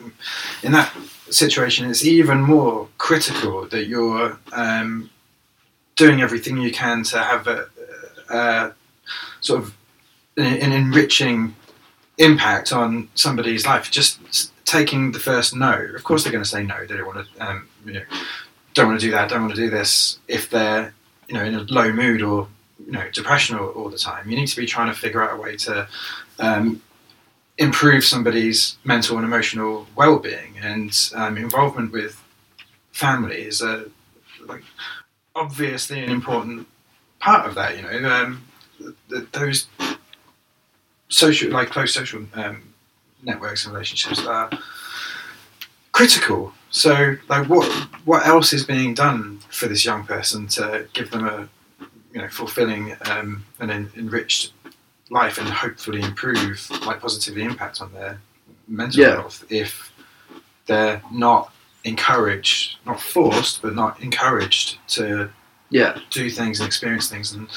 in that situation, it's even more critical that you're um, doing everything you can to have a, a sort of an, an enriching impact on somebody's life. Just taking the first no. Of course, they're going to say no. They don't want to, um, you know, don't want to do that. Don't want to do this. If they're, you know, in a low mood or you know depression all, all the time, you need to be trying to figure out a way to um, improve somebody's mental and emotional well-being and um, involvement with family is a like obviously an important part of that. You know, um, th- th- those social, like close social um, networks and relationships are critical. So, like, what what else is being done for this young person to give them a you know fulfilling um, and en- enriched life and hopefully improve, like, positively impact on their mental Yeah. health if they're not encouraged, not forced, but not encouraged to Yeah, do things and experience things and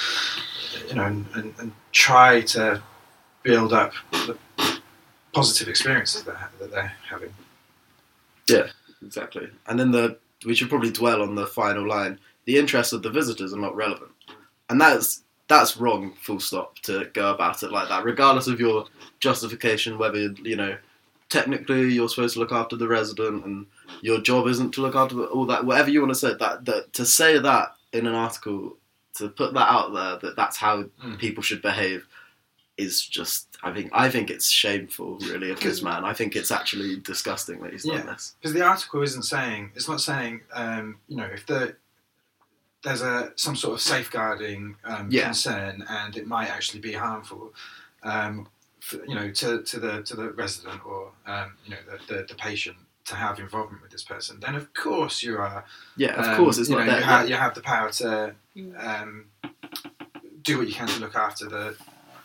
you know and, and, and try to build up the positive experiences that, that they're having. Yeah, exactly. And then the we should probably dwell on the final line. The interests of the visitors are not relevant, and that's that's wrong. Full stop. To go about it like that, regardless of your justification, whether you know technically you're supposed to look after the resident and your job isn't to look after all that. Whatever you want to say, that that to say that in an article, to put that out there that that's how Mm. people should behave is just I think I think it's shameful really of this man. I think it's actually disgusting that he's done this. Because the article isn't saying it's not saying um, you know if the there's a some sort of safeguarding um, Yeah. concern, and it might actually be harmful, um, for, you know, to, to the to the resident or um, you know the, the, the patient to have involvement with this person, then of course you are. Yeah, of um, course, it's you not know, there. You, ha- you have the power to Mm. um, do what you can to look after the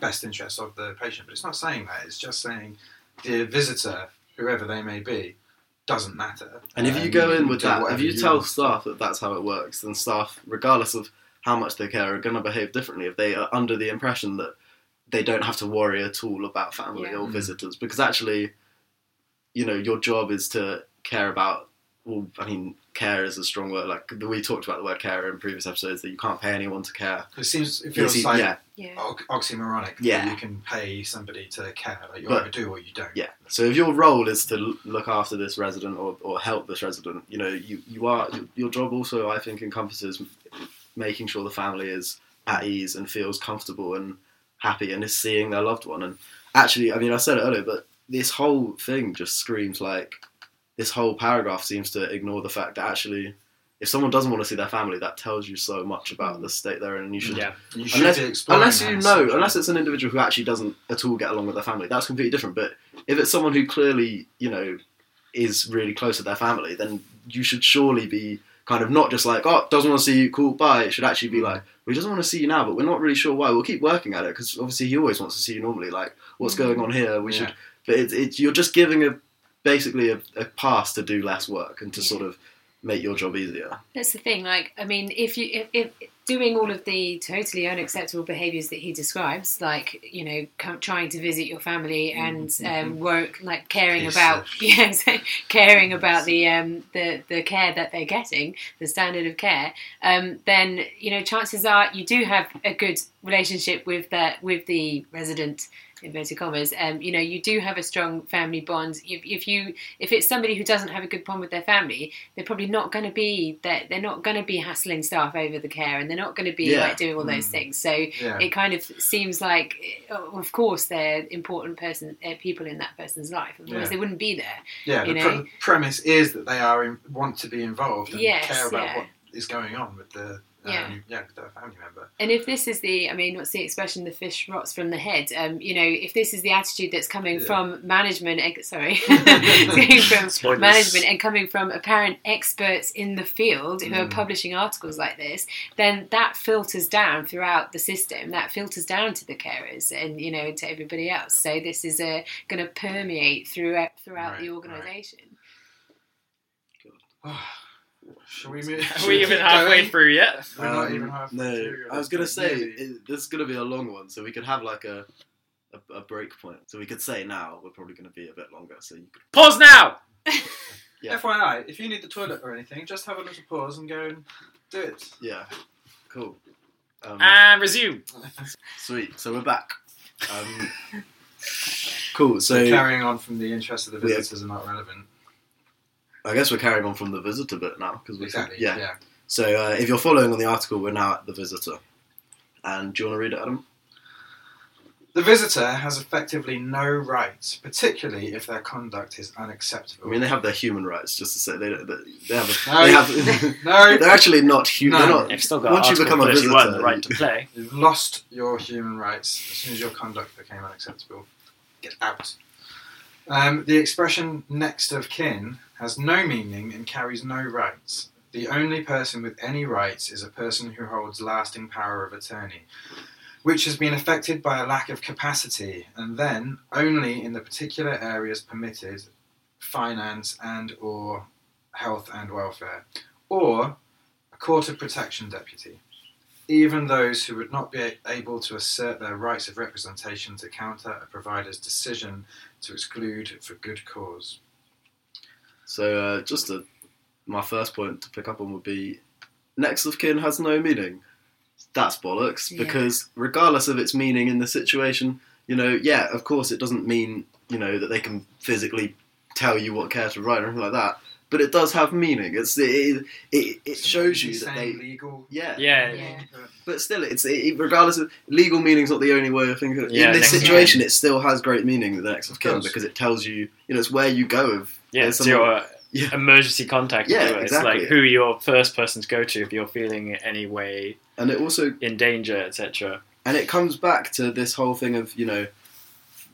best interests of the patient, but it's not saying that. It's just saying the visitor, whoever they may be, doesn't matter. And if you Um, go in with that, if whatever you tell want. staff that that's how it works, then staff, regardless of how much they care, are going to behave differently if they are under the impression that they don't have to worry at all about family Yeah. or Mm. visitors. Because actually, you know, your job is to care about. Well, I mean, care is a strong word. Like we talked about the word care in previous episodes, that you can't pay anyone to care. it seems it You feels see- like yeah, Yeah. ox- oxymoronic. that Yeah. you can pay somebody to care. Like you But- either do or you don't. Yeah. So if your role is to look after this resident or, or help this resident, you know, you, you are your job also I think encompasses making sure the family is at ease and feels comfortable and happy and is seeing their loved one. And actually, I mean, I said it earlier, but this whole thing just screams like this whole paragraph seems to ignore the fact that actually, if someone doesn't want to see their family, that tells you so much about the state they're in, and you should Yeah. You should unless, be unless you know, unless it's an individual who actually doesn't at all get along with their family, that's completely different. But if it's someone who clearly, you know, is really close to their family, then you should surely be kind of not just like, oh, doesn't want to see you, cool, bye. It should actually be mm. like, we doesn't want to see you now, but we're not really sure why. We'll keep working at it because obviously he always wants to see you normally. Like, what's mm. going on here? We Yeah. should. But it's, it's you're just giving a basically a, a pass to do less work and to Yeah. sort of make your job easier. That's the thing. Like, I mean, if you if, if doing all of the totally unacceptable behaviours that he describes, like you know, come, trying to visit your family and um, work, like caring Piece about, of yeah, so caring about the um, the the care that they're getting, the standard of care, um, then you know, chances are you do have a good relationship with that with the resident inverted commas um, you know you do have a strong family bond if, if you if it's somebody who doesn't have a good bond with their family they're probably not going to be they're, they're not going to be hassling staff over the care and they're not going to be Yeah. like doing all those Mm. things so Yeah. it kind of seems like oh, of course they're important person uh, people in that person's life otherwise Yeah. they wouldn't be there Yeah, you the, know? pre- the premise is that they are in, want to be involved and Yes, care about yeah. what is going on with the um, Yeah. yeah. with their family member. And if this is the, I mean, what's the expression? The fish rots from the head. Um, you know, if this is the attitude that's coming Yeah. from management, sorry, coming from Spoilers. management and coming from apparent experts in the field who are Mm. publishing articles like this, then that filters down throughout the system. That filters down to the carers and you know to everybody else. So this is uh, going to permeate throughout throughout Right, the organisation. right. organisation. Shall we move? Are we even halfway Going? through yet? We're not Um, even halfway no, through. I was gonna say Nearly. it, this is gonna be a long one, so we could have like a, a a break point. So we could say now we're probably gonna be a bit longer. So you could, Pause now. Yeah. FYI, if you need the toilet or anything, just have a little pause and go and do it. yeah, cool, um, And resume. sweet. So we're back. Um, cool. So So carrying on from the interest of the visitors are not relevant. I guess we're carrying on from the visitor bit now because we Exactly. yeah. yeah. So uh, if you're following on the article, we're now at the visitor. And do you want to read it, Adam? The visitor has effectively no rights, particularly if their conduct is unacceptable. I mean, they have their human rights, just to say they don't- they, they have. A, No. they have no, they're actually not human. No. They're not, You've still got Once you become a visitor, the right to play. You've lost your human rights as soon as your conduct became unacceptable. Get out. Um, the expression next of kin has no meaning and carries no rights. The only person with any rights is a person who holds lasting power of attorney, which has been affected by a lack of capacity, and then only in the particular areas permitted finance and or health and welfare, or a court of protection deputy even those who would not be able to assert their rights of representation to counter a provider's decision to exclude for good cause. So uh, just to, my first point to pick up on would be next of kin has no meaning. That's bollocks Yeah. because regardless of its meaning in the situation, you know, yeah, of course it doesn't mean you know that they can physically tell you what care to write or anything like that. But it does have meaning. It's it it, it shows you that they legal. yeah. Yeah. Yeah. But still, it's it, regardless of legal meaning's not the only way of thinking. Yeah, in this next of situation, it still has great meaning. The next of Of kin because it tells you, you know, it's where you go. If Yeah, it's someone- your Yeah. emergency contact. Yeah, do. It's exactly. like who are your first person to go to if you're feeling any way And it also in danger, etc. and it comes back to this whole thing of you know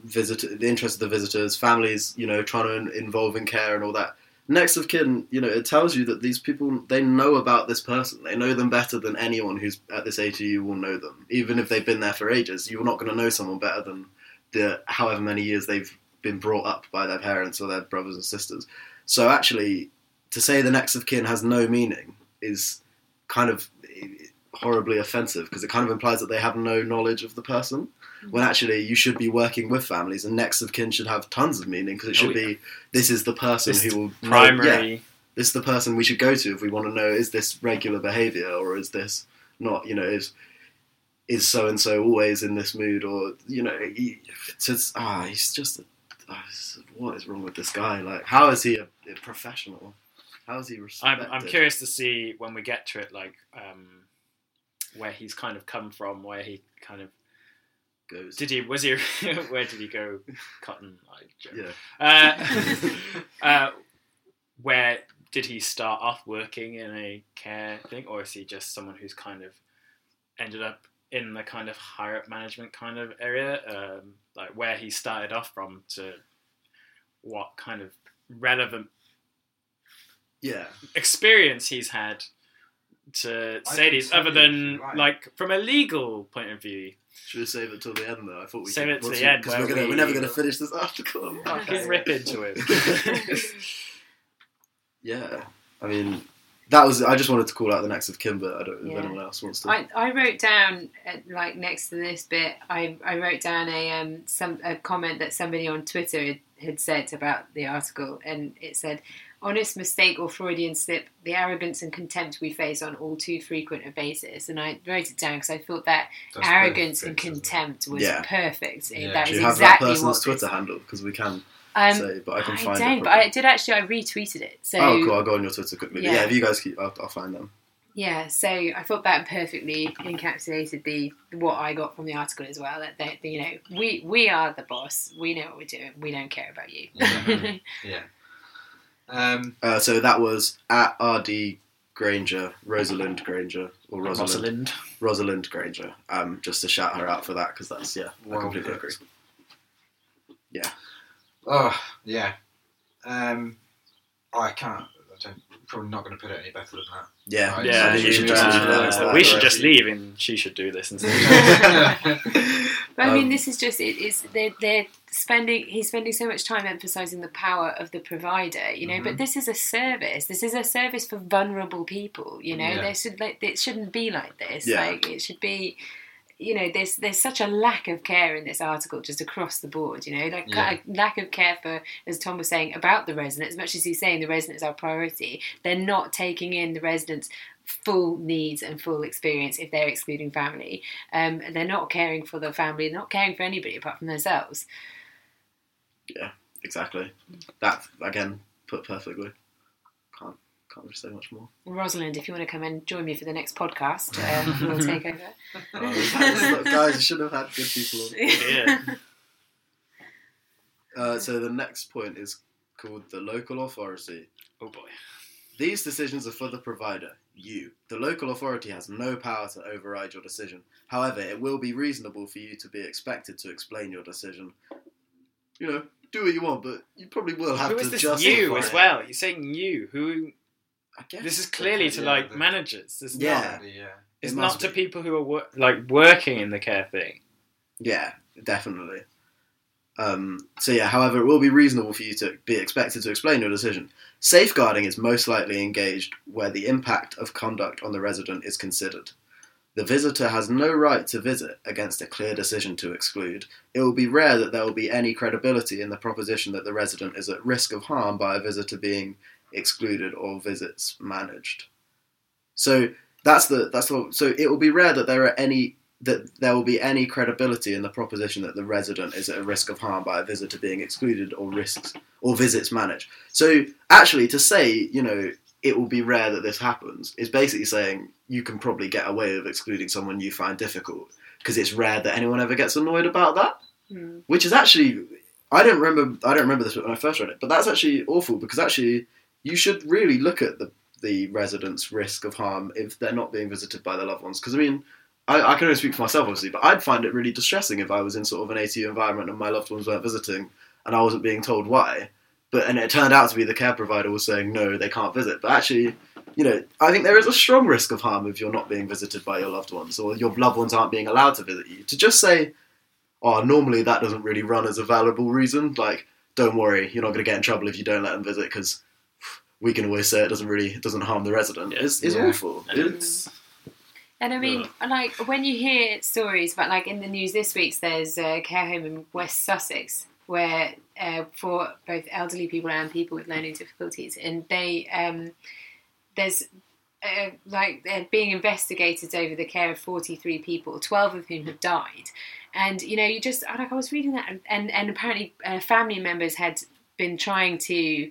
visitor the interest of the visitors families you know trying to involve in care and all that next of kin you know it tells you that these people they know about this person. They know them better than anyone who's at this age you will know them. Even if they've been there for ages you're not going to know someone better than the however many years they've been brought up by their parents or their brothers and sisters. So actually to say the next of kin has no meaning is kind of horribly offensive because it kind of implies that they have no knowledge of the person when actually you should be working with families and next of kin should have tons of meaning because it should Oh, yeah. be this is the person This who will know- yeah, Primary. this is the person we should go to if we want to know is this regular behavior or is this not you know is is so and so always in this mood or you know he, it's ah he's just a, ah, what is wrong with this guy like how is he a, a professional how is he I'm, I'm curious to see when we get to it, like um, where he's kind of come from, where he kind of goes did he was he where did he go cotton? I joke. yeah Uh, uh, where did he start off working in a care thing, or is he just someone who's kind of ended up in the kind of higher up management kind of area, um, like where he started off from to what kind of relevant yeah experience he's had to I say these, other than right. like from a legal point of view. Should we save it till the end though? I thought we Save could, it to the end, 'cause where we're, we- we're never going to finish this article. Fucking rip into it. yeah, I mean, that was. I just wanted to call out the next of Kimber. I don't know Yeah. if anyone else wants to. I, I wrote down uh, like next to this bit I, I wrote down a um some a comment that somebody on Twitter had, had said about the article and it said honest mistake or Freudian slip the arrogance and contempt we face on all too frequent a basis and I wrote it down because I thought that That's arrogance and perfect, isn't contempt was Yeah. perfect Yeah. that Do is have exactly that person's what Twitter handle? Because we can um, say, but I can I find don't it. but I did actually I retweeted it so oh, cool! I'll go on your Twitter quickly. Yeah, Yeah. if you guys keep, I'll, I'll find them. Yeah, so I thought that perfectly encapsulated the what I got from the article as well. That they, you know, we we are the boss. We know what we're doing. We don't care about you. Mhm. Yeah. Um, Uh, so that was at RD Granger, Rosalind Granger, or Rosalind Rosalind. Rosalind Granger. Um, just to shout her out for that because that's yeah, I completely agree. agree. Oh, yeah. Um, I can't. I don't, probably not going to put it any better than that. Yeah, Right, Yeah, I think we should just uh, leave that as that. we should just leave and she should do this instead. But I mean, Um, this is just it is they're, they're spending. He's spending so much time emphasising the power of the provider, you know. Mhm. But this is a service. This is a service for vulnerable people. You know, Yeah. there should like it shouldn't be like this. Yeah. Like it should be. You know, there's there's such a lack of care in this article, just across the board. You know, like Yeah. a lack of care for, as Tom was saying, about the resident. As much as he's saying the resident is our priority, they're not taking in the residents' full needs and full experience if they're excluding family. Um, they're not caring for the family, they're not caring for anybody apart from themselves. Yeah, exactly. That again put perfectly. Can't can't really say much more. Rosalind, if you want to come and join me for the next podcast, um, we'll take over. Oh, guys, you should have had good people on. Yeah. Uh, so the next point is called the local authority. Oh boy. These decisions are for the provider, you. The local authority has no power to override your decision. However, it will be reasonable for you to be expected to explain your decision. You know, do what you want, but you probably will have Who to is this justify you as it. well? You're saying you. Who? I guess. This is clearly to Yeah, like the- managers. It's Yeah. not. Yeah. It's It not must to be. people who are wor- like working in the care thing. Yeah, definitely. Um, so yeah, however, it will be reasonable for you to be expected to explain your decision. Safeguarding is most likely engaged where the impact of conduct on the resident is considered. The visitor has no right to visit against a clear decision to exclude. It will be rare that there will be any credibility in the proposition that the resident is at risk of harm by a visitor being excluded or visits managed. So that's the that's the so it will be rare that there are any that there will be any credibility in the proposition that the resident is at a risk of harm by a visitor being excluded or risks or visits managed. So actually, to say you know it will be rare that this happens is basically saying you can probably get away with excluding someone you find difficult because it's rare that anyone ever gets annoyed about that. Hmm. Which is actually I don't remember I don't remember this when I first read it, but that's actually awful because actually you should really look at the the residents' risk of harm if they're not being visited by their loved ones. Because I mean, I, I can only speak for myself, obviously, but I'd find it really distressing if I was in sort of an ATU environment and my loved ones weren't visiting and I wasn't being told why. But and it turned out to be the care provider was saying no, they can't visit. But actually, you know, I think there is a strong risk of harm if you're not being visited by your loved ones or your loved ones aren't being allowed to visit you. To just say, oh, normally that doesn't really run as a valuable reason. Like, don't worry, you're not going to get in trouble if you don't let them visit because we can always say it doesn't really it doesn't harm the resident. It's, it's Yeah. awful. It's And I mean, like when you hear stories but like in the news this week, there's a care home in West Sussex where uh, for both elderly people and people with learning difficulties, and they um, there's uh, like they're being investigated over the care of 43 people, 12 of whom have died. And you know, you just like I was reading that, and and, and apparently uh, family members had been trying to uh,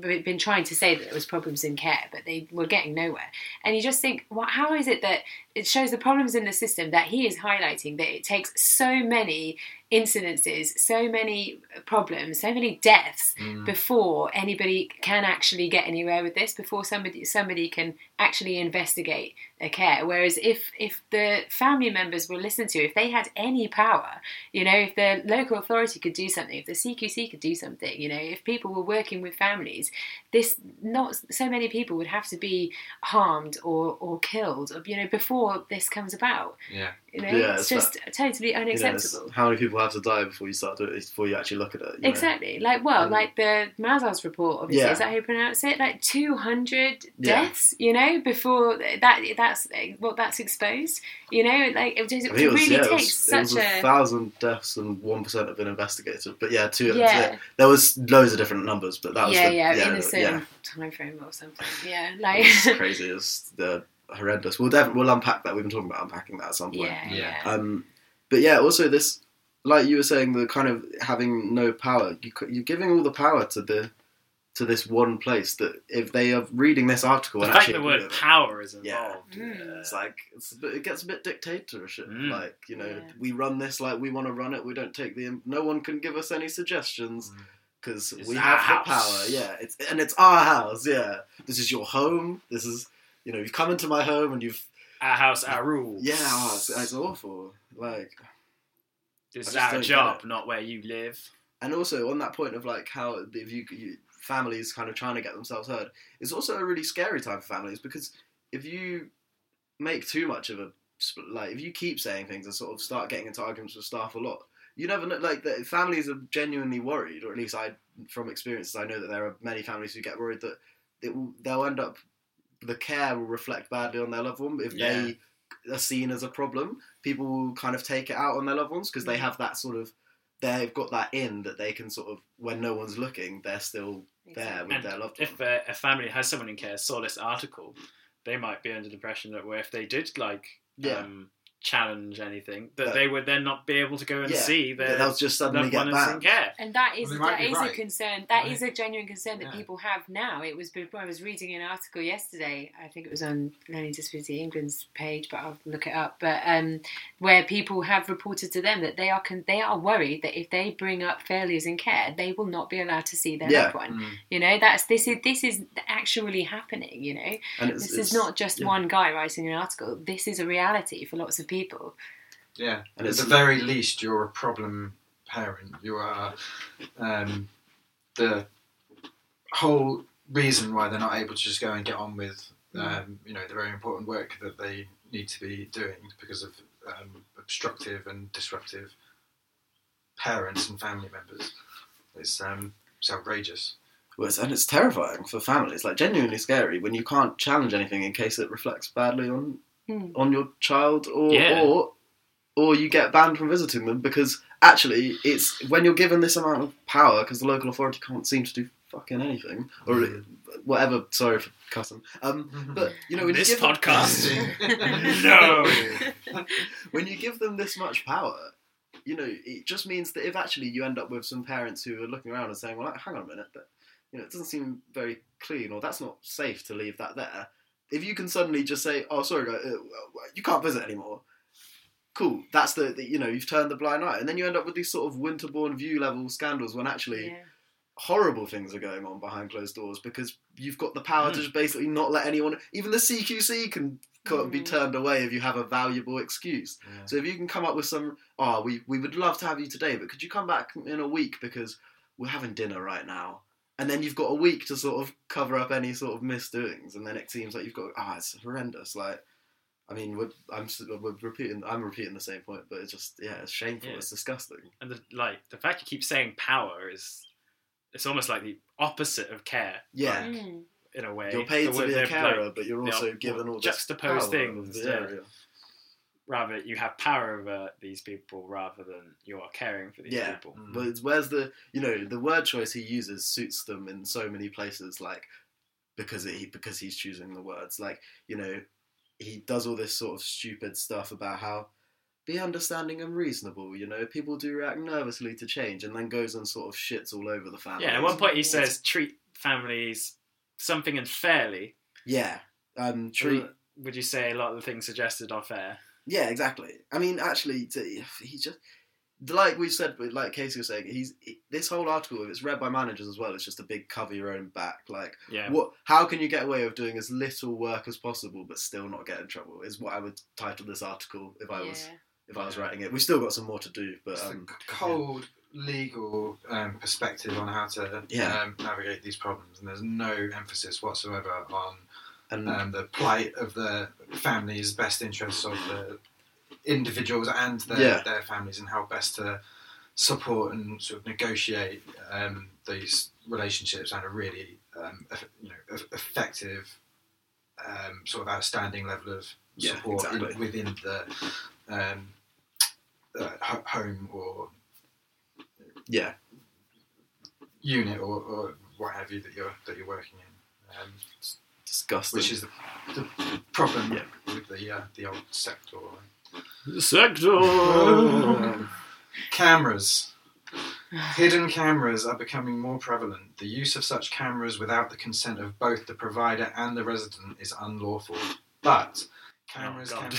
been trying to say that there was problems in care, but they were getting nowhere. And you just think, well, how is it that it shows the problems in the system that he is highlighting that it takes so many incidences, so many problems, so many deaths Mm. before anybody can actually get anywhere with this, before somebody somebody can actually investigate their care. Whereas if if the family members were listened to, if they had any power, you know, if the local authority could do something, if the CQC could do something, you know, if people were working with families, this not so many people would have to be harmed or or killed, you know, before this comes about. Yeah. You know, Yeah, it's it's just totally you know, unacceptable. how many people have to die before you start doing it, before you actually look at it. you know? Exactly. Like, well, Um, like the Mazars report, obviously, Yeah. is that how you pronounce it? Like 200 Yeah. deaths, you know, before that that's what that's exposed. You know, like it, just, it think it was, really yeah, it takes was, it was such a a. thousand deaths and one percent have been investigated. But yeah, two. Yeah. Yeah. There was loads of different numbers, but that was yeah, the, yeah, yeah, in a the- certain yeah. time frame or something. Yeah, like. It's crazy. It's the horrendous. We'll definitely we'll unpack that. We've been talking about unpacking that at some point. yeah, Yeah. yeah. Um, but yeah, also this, like you were saying, the kind of having no power. You, you're giving all the power to the to this one place. That if they are reading this article, The and fact actually the word with it, power is Yeah. involved. Mm. it's like it's it gets a bit dictatorship. Mm. Like you know, Yeah. we run this like we want to run it. We don't take the. No one can give us any suggestions Mm. because we have house. the power. Yeah, it's and it's our house. Yeah, this is your home. This is you know you've come into my home and you've Our house, our rules. yeah. Oh, it's, it's awful. Like This is our job, not where you live. and also on that point of like how if you, you families kind of trying to get themselves heard, it's also a really scary time for families because if you make too much of a like if you keep saying things and sort of start getting into arguments with staff a lot, you never know. Like the families are genuinely worried, or at least I, from experiences, I know that there are many families who get worried that it will, they'll end up the care will reflect badly on their loved one if Yeah. they are seen as a problem. People will kind of take it out on their loved ones because they Mm. have that sort of they've got that in that they can sort of when no one's looking, they're still there with And their loved one. If a, a family has someone in care saw this article, they might be under the impression that well, if they did like Yeah. um, challenge anything, that But- they would then not be able to go and Yeah. see their they'll just suddenly loved get one that's in care. And that is Well, they might that be is a concern. That Right. is a genuine concern that Yeah. people have now. It was before I was reading an article yesterday. I think it was on Learning Disability England's page, but I'll look it up. But um, where people have reported to them that they are con- they are worried that if they bring up failures in care, they will not be allowed to see their Yeah. loved one. Mm. You know, that's this is this is actually happening. You know, And it's, this it's- is not just yeah. one guy writing an article. This is a reality for lots of people. Yeah, And at the very least, you're a problem parent. You are um, the whole reason why they're not able to just go and get on with, um, you know, the very important work that they need to be doing because of um, obstructive and disruptive parents and family members. It's um, it's outrageous. Well, it's- and it's terrifying for families, like genuinely scary when you can't challenge anything in case it reflects badly on Hmm. on your child, or Yeah. or or you get banned from visiting them because actually it's when you're given this amount of power because the local authority can't seem to do fucking anything or whatever. Sorry for cussing. Um, but you know when this you give them- podcast, no. when you give them this much power, you know, it just means that if actually you end up with some parents who are looking around and saying, "Well, hang on a minute, that you know, it doesn't seem very clean, or that's not safe to leave that there." If you can suddenly just say, "Oh, sorry, guys, uh, you can't visit anymore," cool. That's the, the you know you've turned the blind eye, and then you end up with these sort of Winterbourne view level scandals when actually Yeah. horrible things are going on behind closed doors because you've got the power to Mm. just basically not let anyone, even the CQC can co- be Mm. turned away if you have a valuable excuse. Yeah. So if you can come up with some, oh, we, we would love to have you today, but could you come back in a week because we're having dinner right now? And then you've got a week to sort of cover up any sort of misdoings, and then it seems like you've got ah, it's horrendous. Like, I mean, we're, I'm we're repeating, I'm repeating the same point, but it's just yeah, it's shameful, Yeah. it's disgusting. And the, like the fact you keep saying power is, it's almost like the opposite of care. Yeah. like, Mm. in a way. You're paid The to be a carer, like, but you're also given all this juxtaposed things the that- area. Rather you have power over these people rather than you are caring for these Yeah. people. Mm. But where's the you know the word choice he uses suits them in so many places, like because he because he's choosing the words. Like you know, he does all this sort of stupid stuff about how be understanding and reasonable. You know, people do react nervously to change, and then goes and sort of shits all over the family. Yeah, at one point he says treat families something unfairly. yeah, um, treat. Uh, Would you say a lot of the things suggested are fair? Yeah, exactly. I mean, actually, to, he just like we said, like Casey was saying, he's he, this whole article. If it's read by managers as well, it's just a big cover your own back. Like, Yeah. what? How can you get away with doing as little work as possible but still not get in trouble? Is what I would title this article if I was if I was writing it. We've still got some more to do, but It's um, the cold legal um, perspective on how to Yeah. um, navigate these problems, and there's no emphasis whatsoever on and um, the plight of the families, best interests of the individuals and their, Yeah. their families, and how best to support and sort of negotiate um, these relationships at a really um, you know effective, um, sort of outstanding level of Yeah, support in- within the um, uh, home or yeah, unit or, or what have you that you're that you're working in. Um, disgusting. which is the, the problem Yeah. with the uh, the old sector. Sector. Cameras. Hidden cameras are becoming more prevalent. The use of such cameras without the consent of both the provider and the resident is unlawful. But cameras Oh, can be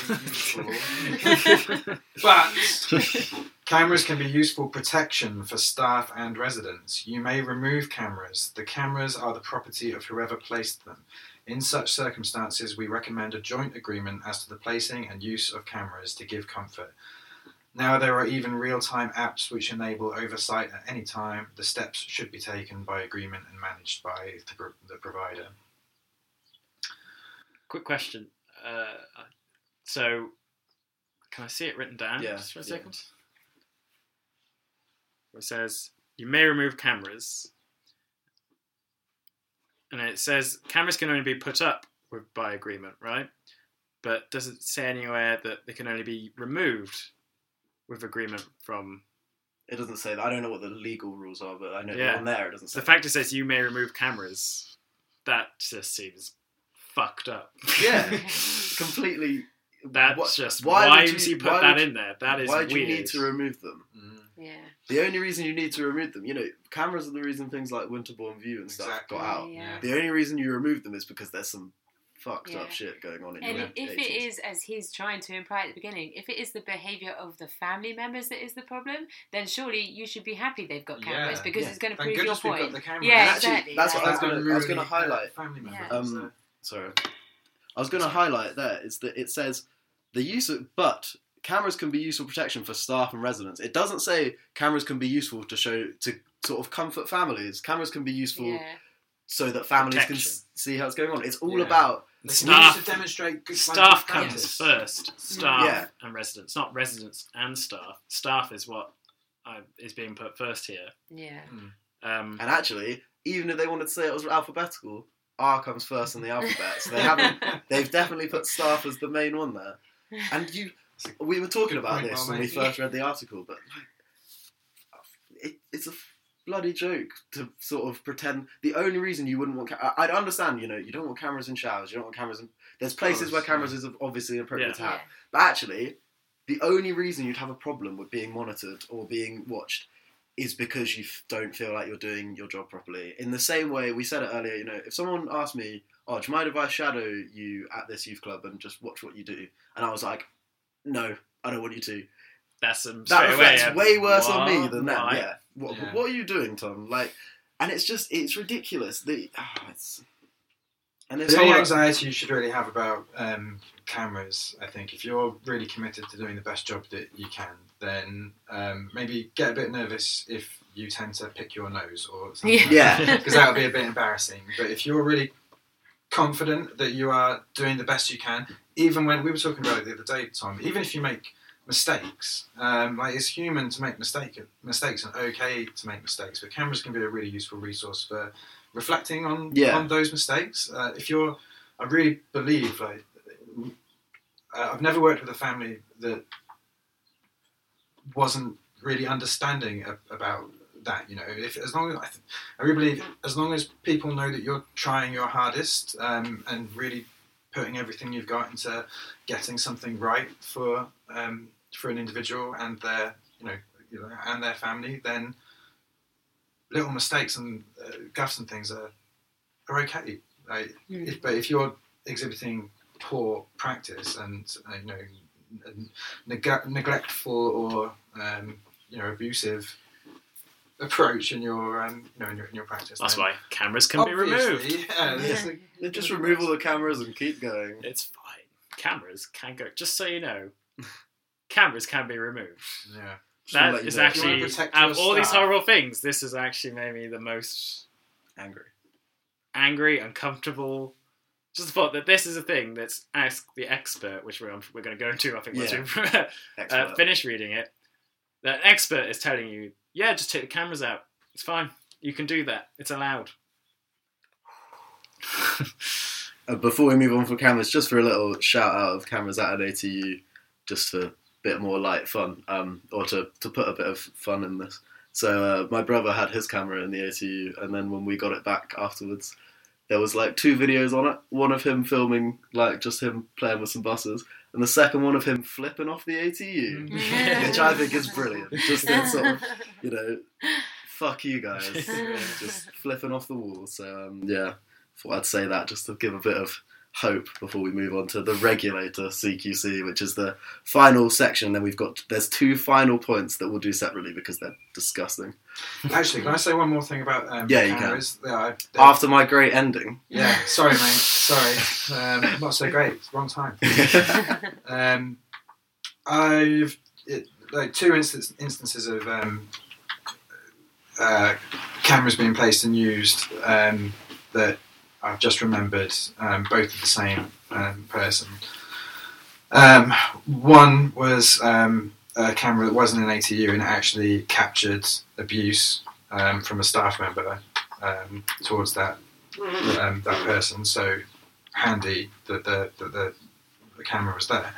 useful. but cameras can be useful protection for staff and residents. You may remove cameras. The cameras are the property of whoever placed them. In such circumstances, we recommend a joint agreement as to the placing and use of cameras to give comfort. Now there are even real-time apps which enable oversight at any time. The steps should be taken by agreement and managed by the, pro- the provider. Quick question. Uh, so, can I see it written down Yeah, just for a yeah. second? It says you may remove cameras, and it says cameras can only be put up with by agreement, right? But does it say anywhere that they can only be removed with agreement from? it doesn't say that. I don't know what the legal rules are, but I know Yeah. on there it doesn't say. the fact it says you may remove cameras, that just seems fucked up. Yeah. completely. That's what- just why why, would would you- you, put why that would- in there? That is Why do weird. you need to remove them? Mm. Yeah. The only reason you need to remove them, you know, cameras are the reason things like Winterbourne View and stuff Exactly. got out. Yeah. The only reason you remove them is because there's some fucked Yeah. up shit going on in And your if it agencies. is, as he's trying to imply at the beginning, if it is the behaviour of the family members that is the problem, then surely you should be happy they've got cameras Yeah. because Yeah. it's going to prove your goodness got point. the cameras. Yeah, actually, exactly. that's what I was gonna- I was gonna highlight. Family members. Yeah. Um, uh, Sorry. I was going to highlight there is that it says the use of, but cameras can be useful protection for staff and residents. It doesn't say cameras can be useful to show, to sort of comfort families. Cameras can be useful Yeah. so that families can Protection. s- see how it's going on. It's all Yeah. about, they Staff- to demonstrate good Staff comes practice. first. Staff Yeah. and residents, not residents and staff. Staff is what uh, is being put first here. Yeah. Um, and actually, even if they wanted to say it was alphabetical, R comes first in the alphabet. So they haven't, they've definitely put staff as the main one there. And you, we were talking about this well when we first read the article, but like, it, it's a bloody joke to sort of pretend. The only reason you wouldn't want, ca- I- I'd understand, you know, you don't want cameras in showers, you don't want cameras in. There's places course, where cameras yeah. is obviously appropriate Yeah. to have, Yeah. but actually, the only reason you'd have a problem with being monitored or being watched is because you f- don't feel like you're doing your job properly. In the same way, we said it earlier, you know, if someone asked me, oh, do you mind if I shadow you at this youth club and just watch what you do? And I was like, no, I don't want you to. that's um, That straight away. way worse on me than that. Why? Yeah. What, Yeah. what are you doing, Tom? Like, and it's just it's ridiculous. The ah, it's and this The only whole anxiety you should really have about um, cameras, I think, if you're really committed to doing the best job that you can, then um, maybe get a bit nervous if you tend to pick your nose or something. Yeah. yeah. because that would be a bit embarrassing. But if you're really confident that you are doing the best you can, even when we were talking about it the other day, Tom, even if you make mistakes, um, like it's human to make mistake mistakes and okay to make mistakes. But cameras can be a really useful resource for reflecting on Yeah. on those mistakes. Uh, if you're, I really believe like. Uh, I've never worked with a family that wasn't really understanding a- about that. You know, if as long as I, th- I really believe, as long as people know that you're trying your hardest um, and really putting everything you've got into getting something right for um, for an individual and their you know, you know and their family, then little mistakes and uh, gaffes and things are are okay. Like, Mm. if, but if you're exhibiting poor practice and uh, you know neg- neglectful or um, you know abusive approach in your um, you know in your, in your practice. That's then why cameras can be removed. Yeah, it's Yeah. like- just remove all the cameras and keep going. It's fine. Cameras can go. Just so you know, cameras can be removed. yeah. Just wanna That let you is know. Actually protect out of all these horrible things. This has actually made me the most angry. angry, uncomfortable. Just the thought that this is a thing that's ask the expert, which we're we're going to go into. I think once Yeah. we uh, finish reading it, that expert is telling you, yeah, just take the cameras out. It's fine. You can do that. It's allowed. Uh, before we move on from cameras, just for a little shout out of cameras at an ATU, just for a bit more light fun, um, or to, to put a bit of fun in this. So uh, my brother had his camera in the ATU, and then when we got it back afterwards, there was like two videos on it. One of him filming like just him playing with some buses, and the second one of him flipping off the ATU, which I think is brilliant. Just in sort of you know, fuck you guys, just flipping off the wall. So um, yeah, thought I'd say that just to give a bit of hope before we move on to the regulator CQC, which is the final section. Then we've got there's two final points that we'll do separately because they're disgusting. Actually, can I say one more thing about um, Yeah, you can. Yeah, I- After my great ending, yeah, sorry, mate. Sorry, um, not so great. Wrong time. Um, I've it, like two instance, instances of um, uh, cameras being placed and used um, that I've just remembered, um, both of the same um, person. Um, one was um, a camera that wasn't an ATU and actually captured abuse um, from a staff member um, towards that that person. So handy that the, that the, the camera was there.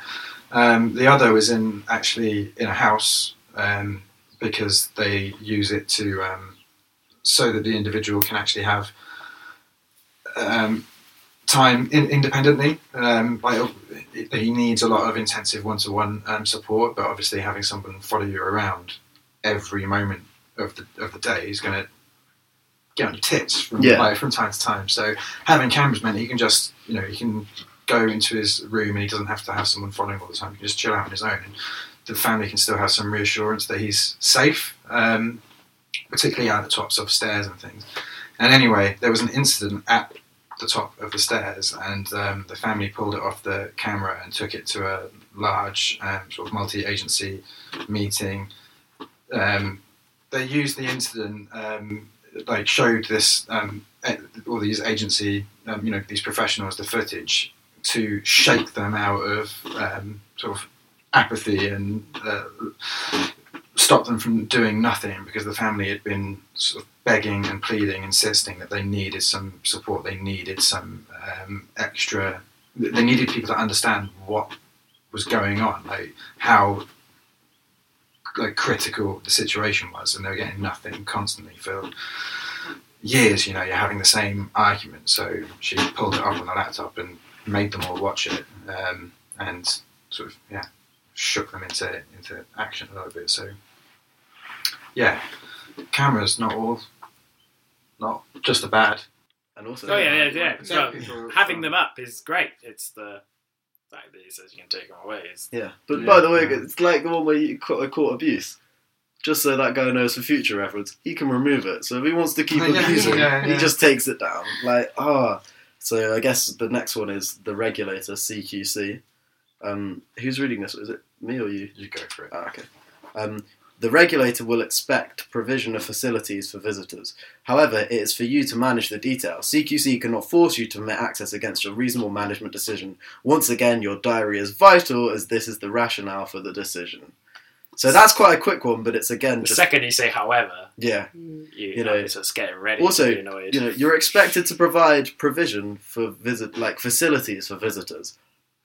The other was in actually in a house because they use it to so that the individual can actually have um, time in, independently. Um, like he needs a lot of intensive one-to-one um, support, but obviously having someone follow you around every moment of the of the day is going to get on your tits from Yeah. like, from time to time. So having cameras meant he can just you know he can go into his room and he doesn't have to have someone following all the time. He can just chill out on his own, and the family can still have some reassurance that he's safe, um, particularly at the tops of stairs and things. And anyway, there was an incident at the top of the stairs, and um, the family pulled it off the camera and took it to a large um, sort of multi-agency meeting. Um, they used the incident, um, like showed this um, all these agency, um, you know, these professionals the footage to shake them out of sort of apathy and uh, stop them from doing nothing because the family had been sort of begging and pleading, insisting that they needed some support, they needed some um, extra, they needed people to understand what was going on, like how like critical the situation was, and they were getting nothing constantly for years. You know, you're having the same argument. So she pulled it up on the laptop and made them all watch it, um, and sort of yeah, shook them into into action a little bit. So yeah, cameras not all, not just the bad. and also Oh yeah, yeah, Yeah, yeah. So having them up is great. It's the fact that he says you can take them away. Is Yeah, but Yeah. by the way, it's like the one where you caught, caught abuse. just so that guy knows for future reference, he can remove it. So if he wants to keep Yeah, abusing, yeah, he just takes it down. Like, ah. So I guess the next one is the regulator, CQC. Um, who's reading this? Is it me or you? You go for it. Ah, okay. Um, the regulator will expect provision of facilities for visitors. However, it is for you to manage the details. CQC cannot force you to permit access against your reasonable management decision. Once again, your diary is vital as this is the rationale for the decision. So that's quite a quick one, but it's again The just second you say, however, yeah. Mm. you, You you know, know, it's just getting ready also, to be annoyed. You know, you're expected to provide provision for visit like facilities for visitors,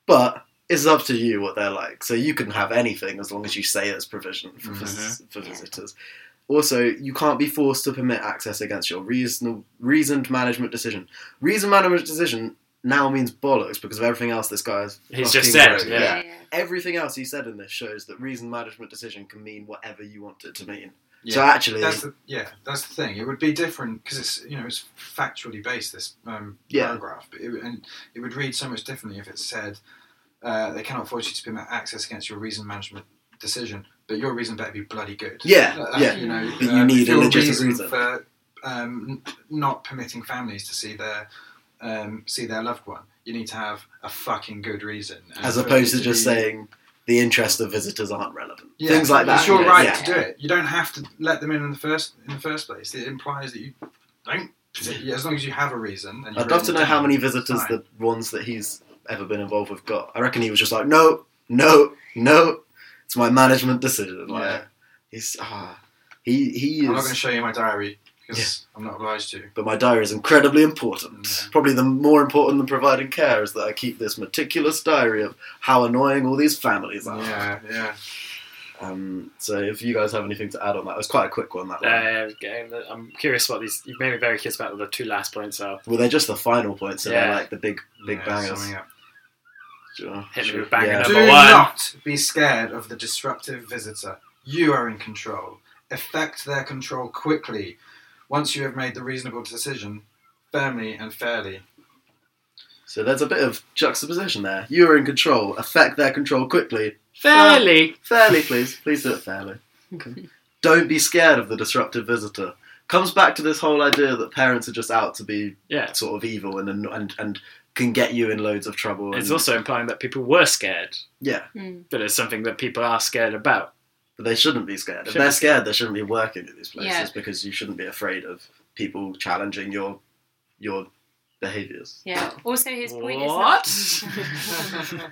but it's up to you what they're like. So you can have anything as long as you say it's provision for, vis- for visitors. Also, you can't be forced to permit access against your reasonable, reasoned management decision. Reasoned management decision now means bollocks because of everything else this guy has. He's just said, yeah. Yeah, yeah. Everything else he said in this shows that reasoned management decision can mean whatever you want it to mean. Yeah. So actually, That's the yeah, that's the thing. It would be different because it's you know it's factually based this um, Yeah. paragraph, but it, and it would read so much differently if it said uh, they cannot force you to permit access against your reason management decision, but your reason better be bloody good. Yeah, Uh, yeah. You know, But you um, need a legitimate reason, reason. for um, n- not permitting families to see their um, see their loved one. You need to have a fucking good reason, And as opposed it to just be- saying the interest of visitors aren't relevant. Yeah, Things like that. It's your yeah, right yeah. to do it. You don't have to let them in in the first in the first place. It implies that you don't. As long as you have a reason. And I'd love to know how many visitors fine. the ones that he's ever been involved with got. I reckon he was just like, no, no, no. It's my management decision. Like, Yeah. he's ah, he he Is, I'm not going to show you my diary because I'm not obliged to. But my diary is incredibly important. Yeah. Probably the more important than providing care is that I keep this meticulous diary of how annoying all these families are. Yeah, yeah. Um, so if you guys have anything to add on that, it was quite a quick one. That one. Uh, getting the- I'm curious what these. You've made me very curious about what the two last points are. well, they're just the final points. So they're Yeah. like the big big Yeah, bangers. Summing up. Sure, Hit me with banger Yeah. number Do one. not be scared of the disruptive visitor. You are in control. Effect their control quickly. Once you have made the reasonable decision, firmly and fairly. So there's a bit of juxtaposition there. You are in control. Affect their control quickly. Fairly. Fairly, please. Please do it fairly. Don't be scared of the disruptive visitor. Comes back to this whole idea that parents are just out to be Yeah. sort of evil and and and can get you in loads of trouble. It's and- also implying that people were scared, yeah, Mm. but it's something that people are scared about. but they shouldn't be scared. If Shouldn't they're be scared, they shouldn't be working at these places Yeah. because you shouldn't be afraid of people challenging your your behaviours. Yeah. Also, his point What? is not.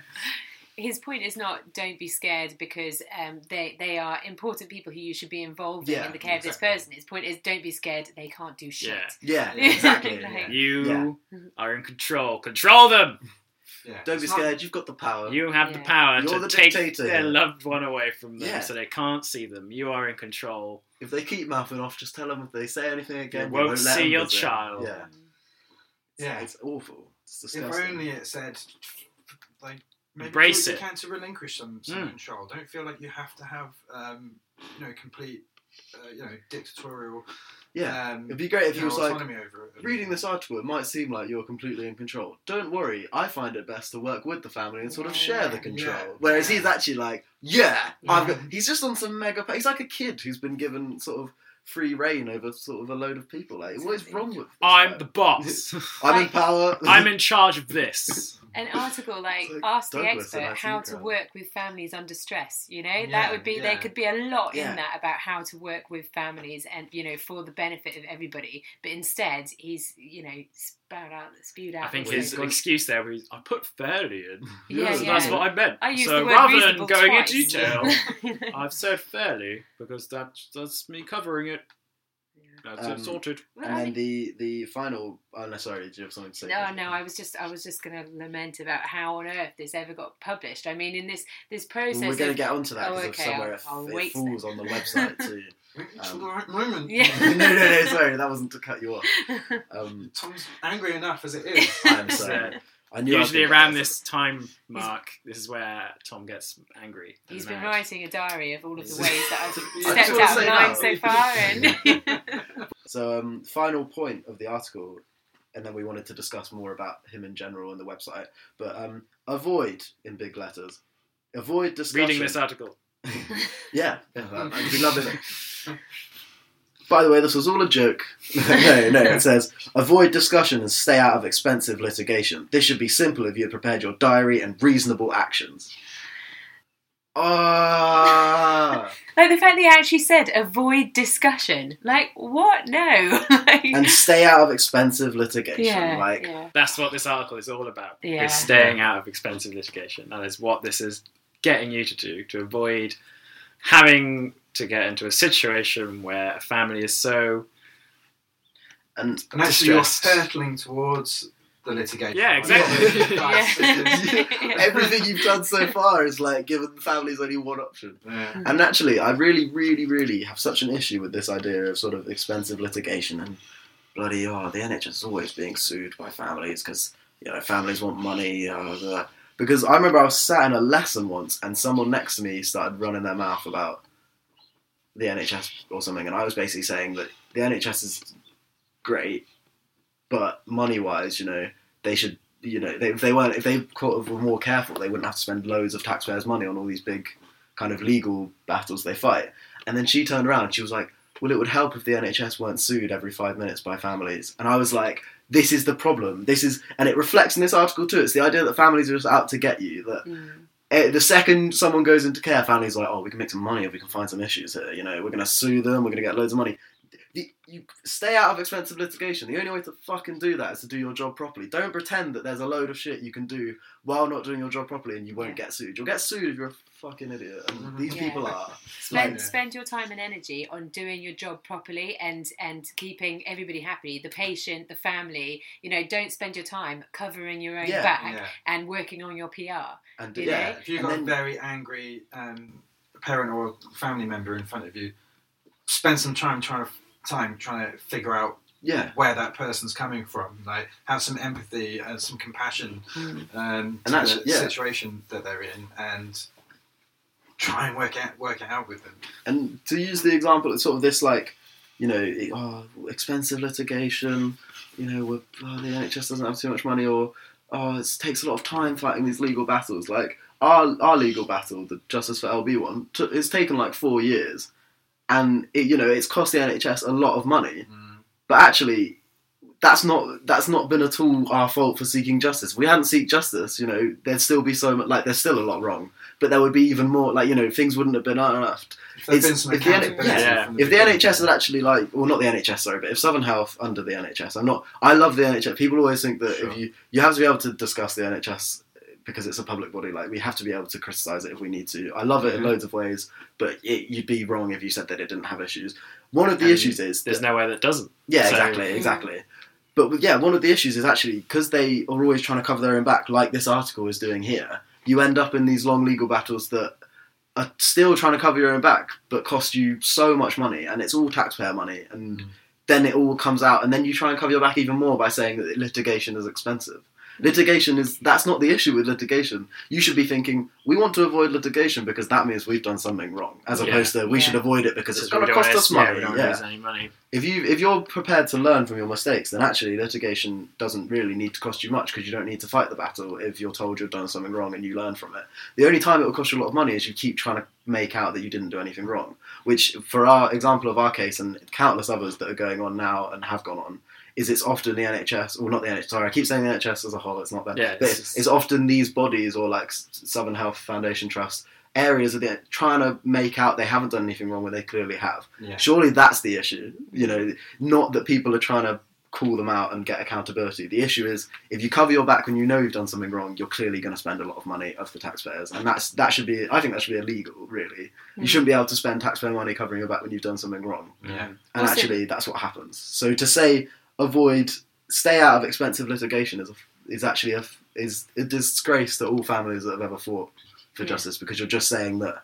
his point is not don't be scared because um, they they are important people who you should be involved Yeah, in, in the care of this person. His point is don't be scared. They can't do shit. Yeah. Yeah, exactly. Like- yeah. You are in control. Control them. Yeah. Don't be It's not- scared. You've got the power. You have the power You're to the take dictator their loved one away from them, Yeah. so they can't see them. You are in control. If they keep mouthing off, just tell them if they say anything again, won't won't let see them your visit. child. Yeah, Yeah. it's awful. It's If only it said, like, maybe Embrace it. you can to relinquish some, some Mm. control. Don't feel like you have to have, um, you know, complete, uh, you know, dictatorial. yeah, um, it'd be great if you was like reading this article. It might seem like you're completely in control. Don't worry. I find it best to work with the family and sort of share the control. Yeah. Whereas he's actually like, yeah, I've Yeah. got. He's just on some mega. He's like a kid who's been given sort of free reign over sort of a load of people. Like, what is wrong with? This I'm guy? the boss. I'm in power. I'm in charge of this. An article like like ask the Douglas in expert how to work with families under stress. You know Yeah, that would be there could be a lot Yeah. in that about how to work with families and you know for the benefit of everybody. But instead, he's you know spewed out spewed out. I think his those- excuse there was I put fairly in. Yeah, so yeah. that's what I meant. I so rather than going twice. into detail, I've said fairly because that's that's me covering it. That's Um, it sorted. Well, and I then the the final. Oh no, sorry. Do you have something to say? No, no. I was just, I was just going to lament about how on earth this ever got published. I mean, in this this process, Well, we're going to get onto that Oh, because okay, somewhere I'll- it, I'll it wait falls on the website too. It's Um, the right moment. Yeah. no, no, no. Sorry, that wasn't to cut you off. Um, Tom's angry enough as it is. I'm sorry. I knew Usually gonna around get this time mark, this is where Tom gets angry. and He's been mad. writing a diary of all of the ways that I've stepped out of line so far, and So, um, final point of the article, and then we wanted to discuss more about him in general and the website. But um, avoid in big letters. Avoid discussion. Reading this article. Yeah, yeah, that- I'd it. By the way, this was all a joke. no, no, it says avoid discussion and stay out of expensive litigation. This should be simple if you had prepared your diary and reasonable actions. Ah, Like the fact that you actually said avoid discussion. Like what? No. Like- and stay out of expensive litigation. yeah, like, yeah. That's what this article is all about. Yeah. Is staying out of expensive litigation. That is what this is getting you to do to avoid having to get into a situation where a family is so and And actually, you're Distressed. hurtling towards the litigation. Yeah, exactly. Yeah. everything you've done so far is like given the families only one option. Yeah. And actually, I really, really, really have such an issue with this idea of sort of expensive litigation and bloody oh, the NHS is always being sued by families because you know families want money. Uh, blah. Because I remember I was sat in a lesson once and someone next to me started running their mouth about the NHS or something, and I was basically saying that the NHS is great, but money wise, you know, they should. You know, they, if they weren't, if they were more careful, they wouldn't have to spend loads of taxpayers' money on all these big kind of legal battles they fight. And then she turned around, she was like, Well, it would help if the NHS weren't sued every five minutes by families. And I was like, This is the problem. This is, and it reflects in this article too. It's the idea that families are just out to get you. That Mm. eh, the second someone goes into care, families are like, Oh, we can make some money if we can find some issues here. You know, we're going to sue them, we're going to get loads of money. The, you stay out of expensive litigation. The only way to fucking do that is to do your job properly. Don't pretend that there's a load of shit you can do while not doing your job properly and you won't Yeah. get sued. You'll get sued if you're a fucking idiot. And Mhm. these Yeah. people are. Spend Like- spend your time and energy on doing your job properly and and keeping everybody happy, the patient, the family. You know, don't spend your time covering your own Yeah. back Yeah. and working on your PR. And You yeah, know? If you've and got then- a very angry um, parent or family member in front of you, spend some time trying to time trying to figure out yeah. where that person's coming from. Like have some empathy and some compassion um, And to that's- the yeah. situation that they're in, and try and work out work it out with them. And to use the example, it's sort of this like, you know, oh, expensive litigation. You know, we're, oh, uh, the NHS doesn't have too much money, or oh, it takes a lot of time fighting these legal battles. Like our our legal battle, the Justice for LB one, took it's taken like four years, and it, you know, it's cost the NHS a lot of money. Mm. But actually, that's not that's not been at all our fault for seeking justice. If we hadn't seek justice, you know, there'd still be so much like there's still a lot wrong, but there would be even more like you know things wouldn't have been unearthed. If if the N- yeah, If the. NHS had actually like, well, not the NHS, sorry, but if Southern Health under the NHS, I'm not. I love the NHS. People always think that Sure. if you you have to be able to discuss the NHS because it's a public body. Like we have to be able to criticise it if we need to. I love it in mm-hmm. loads of ways, but it, you'd be wrong if you said that it didn't have issues. One of the And issues is there's that- nowhere that doesn't. yeah, So- exactly, exactly. But yeah, one of the issues is actually because they are always trying to cover their own back, like this article is doing here. You end up in these long legal battles that are still trying to cover your own back, but cost you so much money, and it's all taxpayer money. And Mm. then it all comes out, and then you try and cover your back even more by saying that litigation is expensive. Litigation is that's not the issue with litigation. You should be thinking we want to avoid litigation because that means we've done something wrong, as Yeah. opposed to we Yeah. should avoid it because it's going to cost us yeah, money. yeah. money. If you if you're prepared to learn from your mistakes, then actually litigation doesn't really need to cost you much because you don't need to fight the battle if you're told you've done something wrong and you learn from it. The only time it will cost you a lot of money is you keep trying to make out that you didn't do anything wrong. Which, for our example of our case and countless others that are going on now and have gone on, is it's often the NHS or not the NHS. Sorry, I keep saying the NHS as a whole. It's not that. Yeah, but it's it's, often these bodies or like Southern Health Foundation Trust areas of the trying to make out they haven't done anything wrong when they clearly have. Yeah. Surely that's the issue. You know, not that people are trying to call them out and get accountability. The issue is if you cover your back when you know you've done something wrong, you're clearly going to spend a lot of money of the taxpayers, and that's that should be. I think that should be illegal. Really, you Mm. shouldn't be able to spend taxpayer money covering your back when you've done something wrong. Yeah. And Also- actually, that's what happens. So to say avoid, stay out of expensive litigation is a, is actually a is a disgrace to all families that have ever fought for Yeah. justice because you're just saying that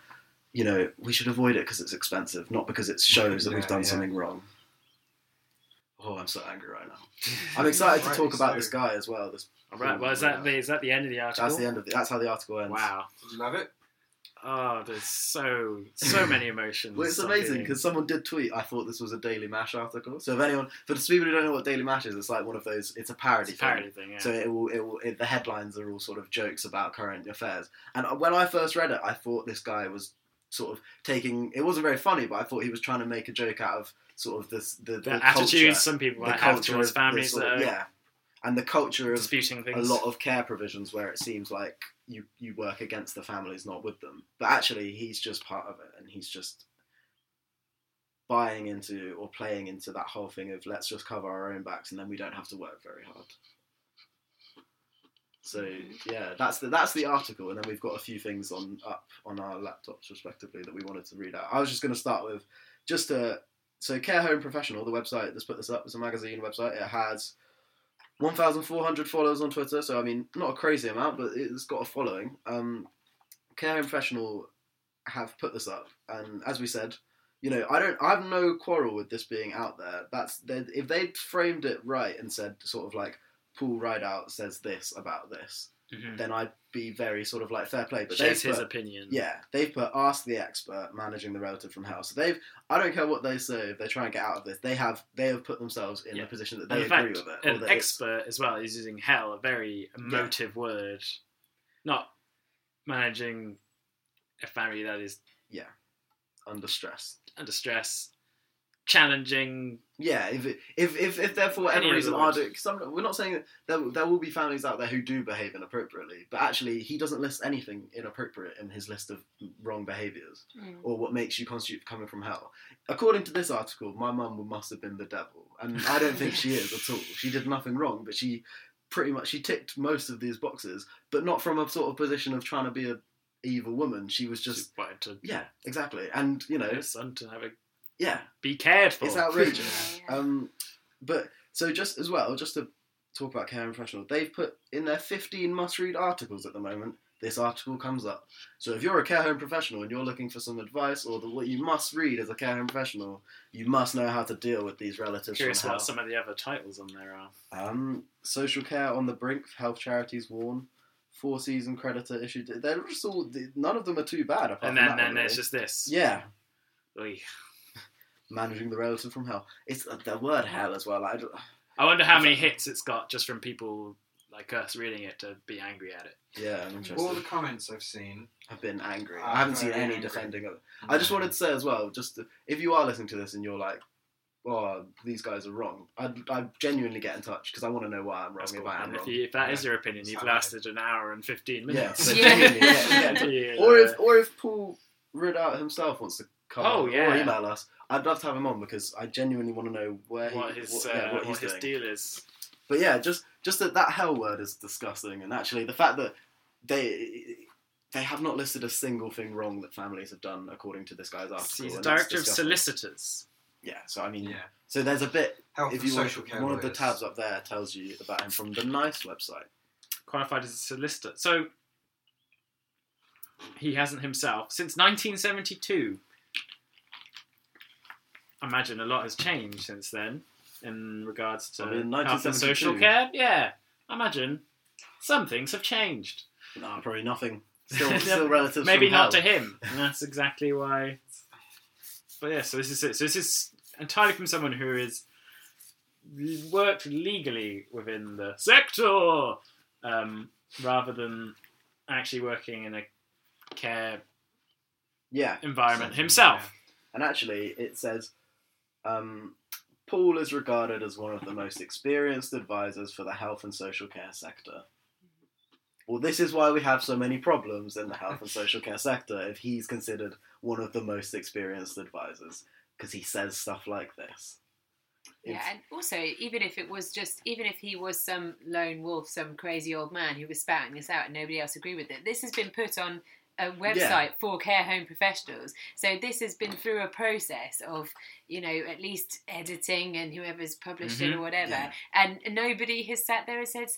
you know we should avoid it because it's expensive, not because it shows that we've done yeah. something wrong. Oh, I'm so angry right now. I'm excited to talk about so. this guy as well. This All right. Well, is that the is that the end of the article? that's the end of the, that's how the article ends. Wow. Did you love it? Oh, there's so so many emotions. Well, it's amazing because someone did tweet. I thought this was a Daily Mash article. So if anyone, for the people who don't know what Daily Mash is, it's like one of those. It's a parody. it's a parody thing. Yeah. So it will, it will, it, the headlines are all sort of jokes about current affairs. And when I first read it, I thought this guy was sort of taking. It wasn't very funny, but I thought he was trying to make a joke out of sort of this the, The, the attitudes culture, some people the have towards families sort of- yeah, and the culture of disputing a lot of care provisions where it seems like you you work against the families, not with them. But actually, he's just part of it, and he's just buying into or playing into that whole thing of let's just cover our own backs, and then we don't have to work very hard. So yeah, that's the that's the article, and then we've got a few things on up on our laptops respectively that we wanted to read out. I was just going to start with just a so Care Home Professional, the website that's put this up, is a magazine website. It has 1,400 followers on Twitter, so I mean, not a crazy amount, but it's got a following. Um, Care Home Professional have put this up, and as we said, you know, I don't, I have no quarrel with this being out there. That's if they'd framed it right and said sort of like Paul Ridout says this about this, Mhm. then I'd be very sort of like fair play. But shares his put, opinion. yeah, they've put ask the expert managing the relative from hell. So they've I don't care what they say if they try and get out of this. They have they have put themselves in Yeah. a position that they in agree fact, with it. or an expert as well is using hell, a very emotive word, not managing a family that is yeah under stress. under stress, challenging. Yeah, if it, if if if there for whatever reason other are doing, some, we're not saying that there, there will be families out there who do behave inappropriately, but actually he doesn't list anything inappropriate in his list of wrong behaviours Mm. or what makes you constitute coming from hell. According to this article, my mum must have been the devil, and I don't think she is at all. She did nothing wrong, but she pretty much she ticked most of these boxes, but not from a sort of position of trying to be a evil woman. She was just Just wanted to yeah, exactly, and you know son to have a yeah, be cared for. it's outrageous. Yeah, yeah. Um, but so just as well, just to talk about Care and Professional, they've put in their 15 must-read articles at the moment. This article comes up. So if you're a care home professional and you're looking for some advice, or the, what you must read as a care home professional, you must know how to deal with these relatives Curious from what some of the other titles on there are. Um, social care on the brink, health charities warn, four season creditor issued. They're just all none of them are too bad. Apart and from then, that then one, there's just this. yeah, Oy. Managing the relative from hell. It's uh, the word hell as well. I don't- I wonder how many Exactly. hits it's got just from people like us reading it to be angry at it. yeah, I'm interested. All the comments I've seen. have been angry. I haven't seen any angry. defending of it. I just wanted to say as well, just if you are listening to this and you're like, "Oh, these guys are wrong," I'd, I'd genuinely get in touch because I want to know why I'm wrong That's if cool. I am And if, you, if that is Yeah. your opinion, you've Sound lasted an hour and fifteen Yeah, minutes. so Yeah. genuinely get, get in touch. Yeah. Or if or if Paul Ridout himself wants to come Oh, yeah. or email us, I'd love to have him on because I genuinely want to know where what he, his what, uh, yeah, what what his doing. deal is. But yeah, just just that that hell word is disgusting, and actually the fact that they they have not listed a single thing wrong that families have done according to this guy's article. He's a director of solicitors. Yeah, so I mean, Yeah. so there's a bit. Health if and you want, social care one of the tabs up there tells you about him from the Nice website. qualified as a solicitor. So he hasn't himself since 1972. Imagine a lot has changed since then in regards to I mean, health and social care. Yeah, I imagine some things have changed. No, probably nothing. Still, still relatives. Maybe not hell. to him. And that's exactly why. But yeah, so this is it. So this is entirely from someone who is worked legally within the sector, um, rather than actually working in a care Yeah, environment himself. and actually it says um, Paul is regarded as one of the most experienced advisors for the health and social care sector. Well, this is why we have so many problems in the health and social care sector if he's considered one of the most experienced advisors because he says stuff like this. Yeah, and also, even if it was just, even if he was some lone wolf, some crazy old man who was spouting this out and nobody else agreed with it, this has been put on a website for care home professionals. So this has been through a process of, you know, at least editing and whoever's published it Mhm. or whatever. Yeah. And nobody has sat there and said,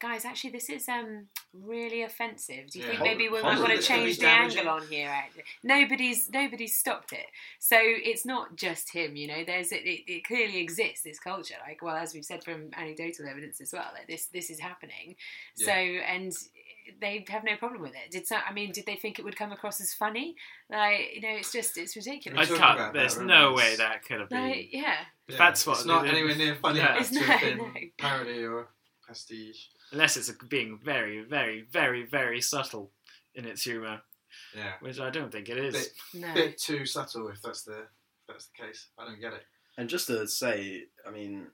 guys, actually, this is um really offensive. Do you Yeah. think maybe we might want to hold it. Can we change the damage angle on here? Actually, nobody's nobody's stopped it. So it's not just him, you know. There's it, it, it clearly exists this culture. Like, well, as we've said from anecdotal evidence as well, that this this is happening. So and they have no problem with it. Did some, I mean, did they think it would come across as funny? Like, you know, it's just it's ridiculous. talking can't. There's that, no remember? way that could have been. Like, yeah, Yeah, That's what- It's not anywhere near funny Yeah. It's not, no. parody or pastiche. Unless it's being very, very, very, very subtle in its humour. Yeah, which I don't think it is. Bit- No. bit too subtle if that's the if that's the case. I don't get it. And just to say, I mean,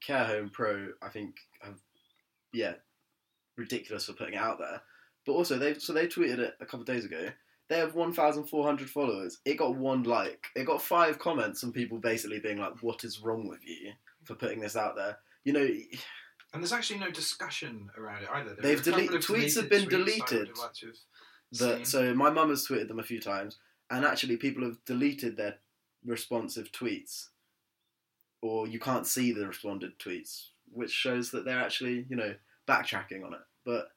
Care Home Pro, I think, have, yeah, ridiculous for putting it out there. But also, they so they tweeted it a couple of days ago. They have 1,400 followers. It got one like. It got five comments and people basically being like, "What is wrong with you for putting this out there?" You know, And there's actually no discussion around it either. There They've couple tweets have been tweets deleted. have liked to have that so my mum has tweeted them a few times, and actually people have deleted their responsive tweets, or you can't see the responded tweets, which shows that they're actually you know backtracking on it. But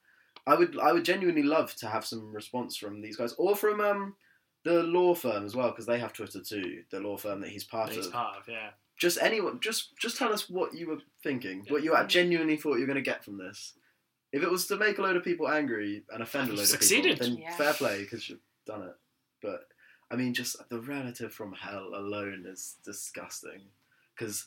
I would I would genuinely love to have some response from these guys, or from um the law firm as well, because they have Twitter too. The law firm that he's part He's of. part of, yeah. Just anyone, just just tell us what you were thinking, what you genuinely thought you were going to get from this. If it was to make a load of people angry and offend a load succeeded. of people, then Yeah. fair play because you've done it. But I mean, just the relative from hell alone is disgusting because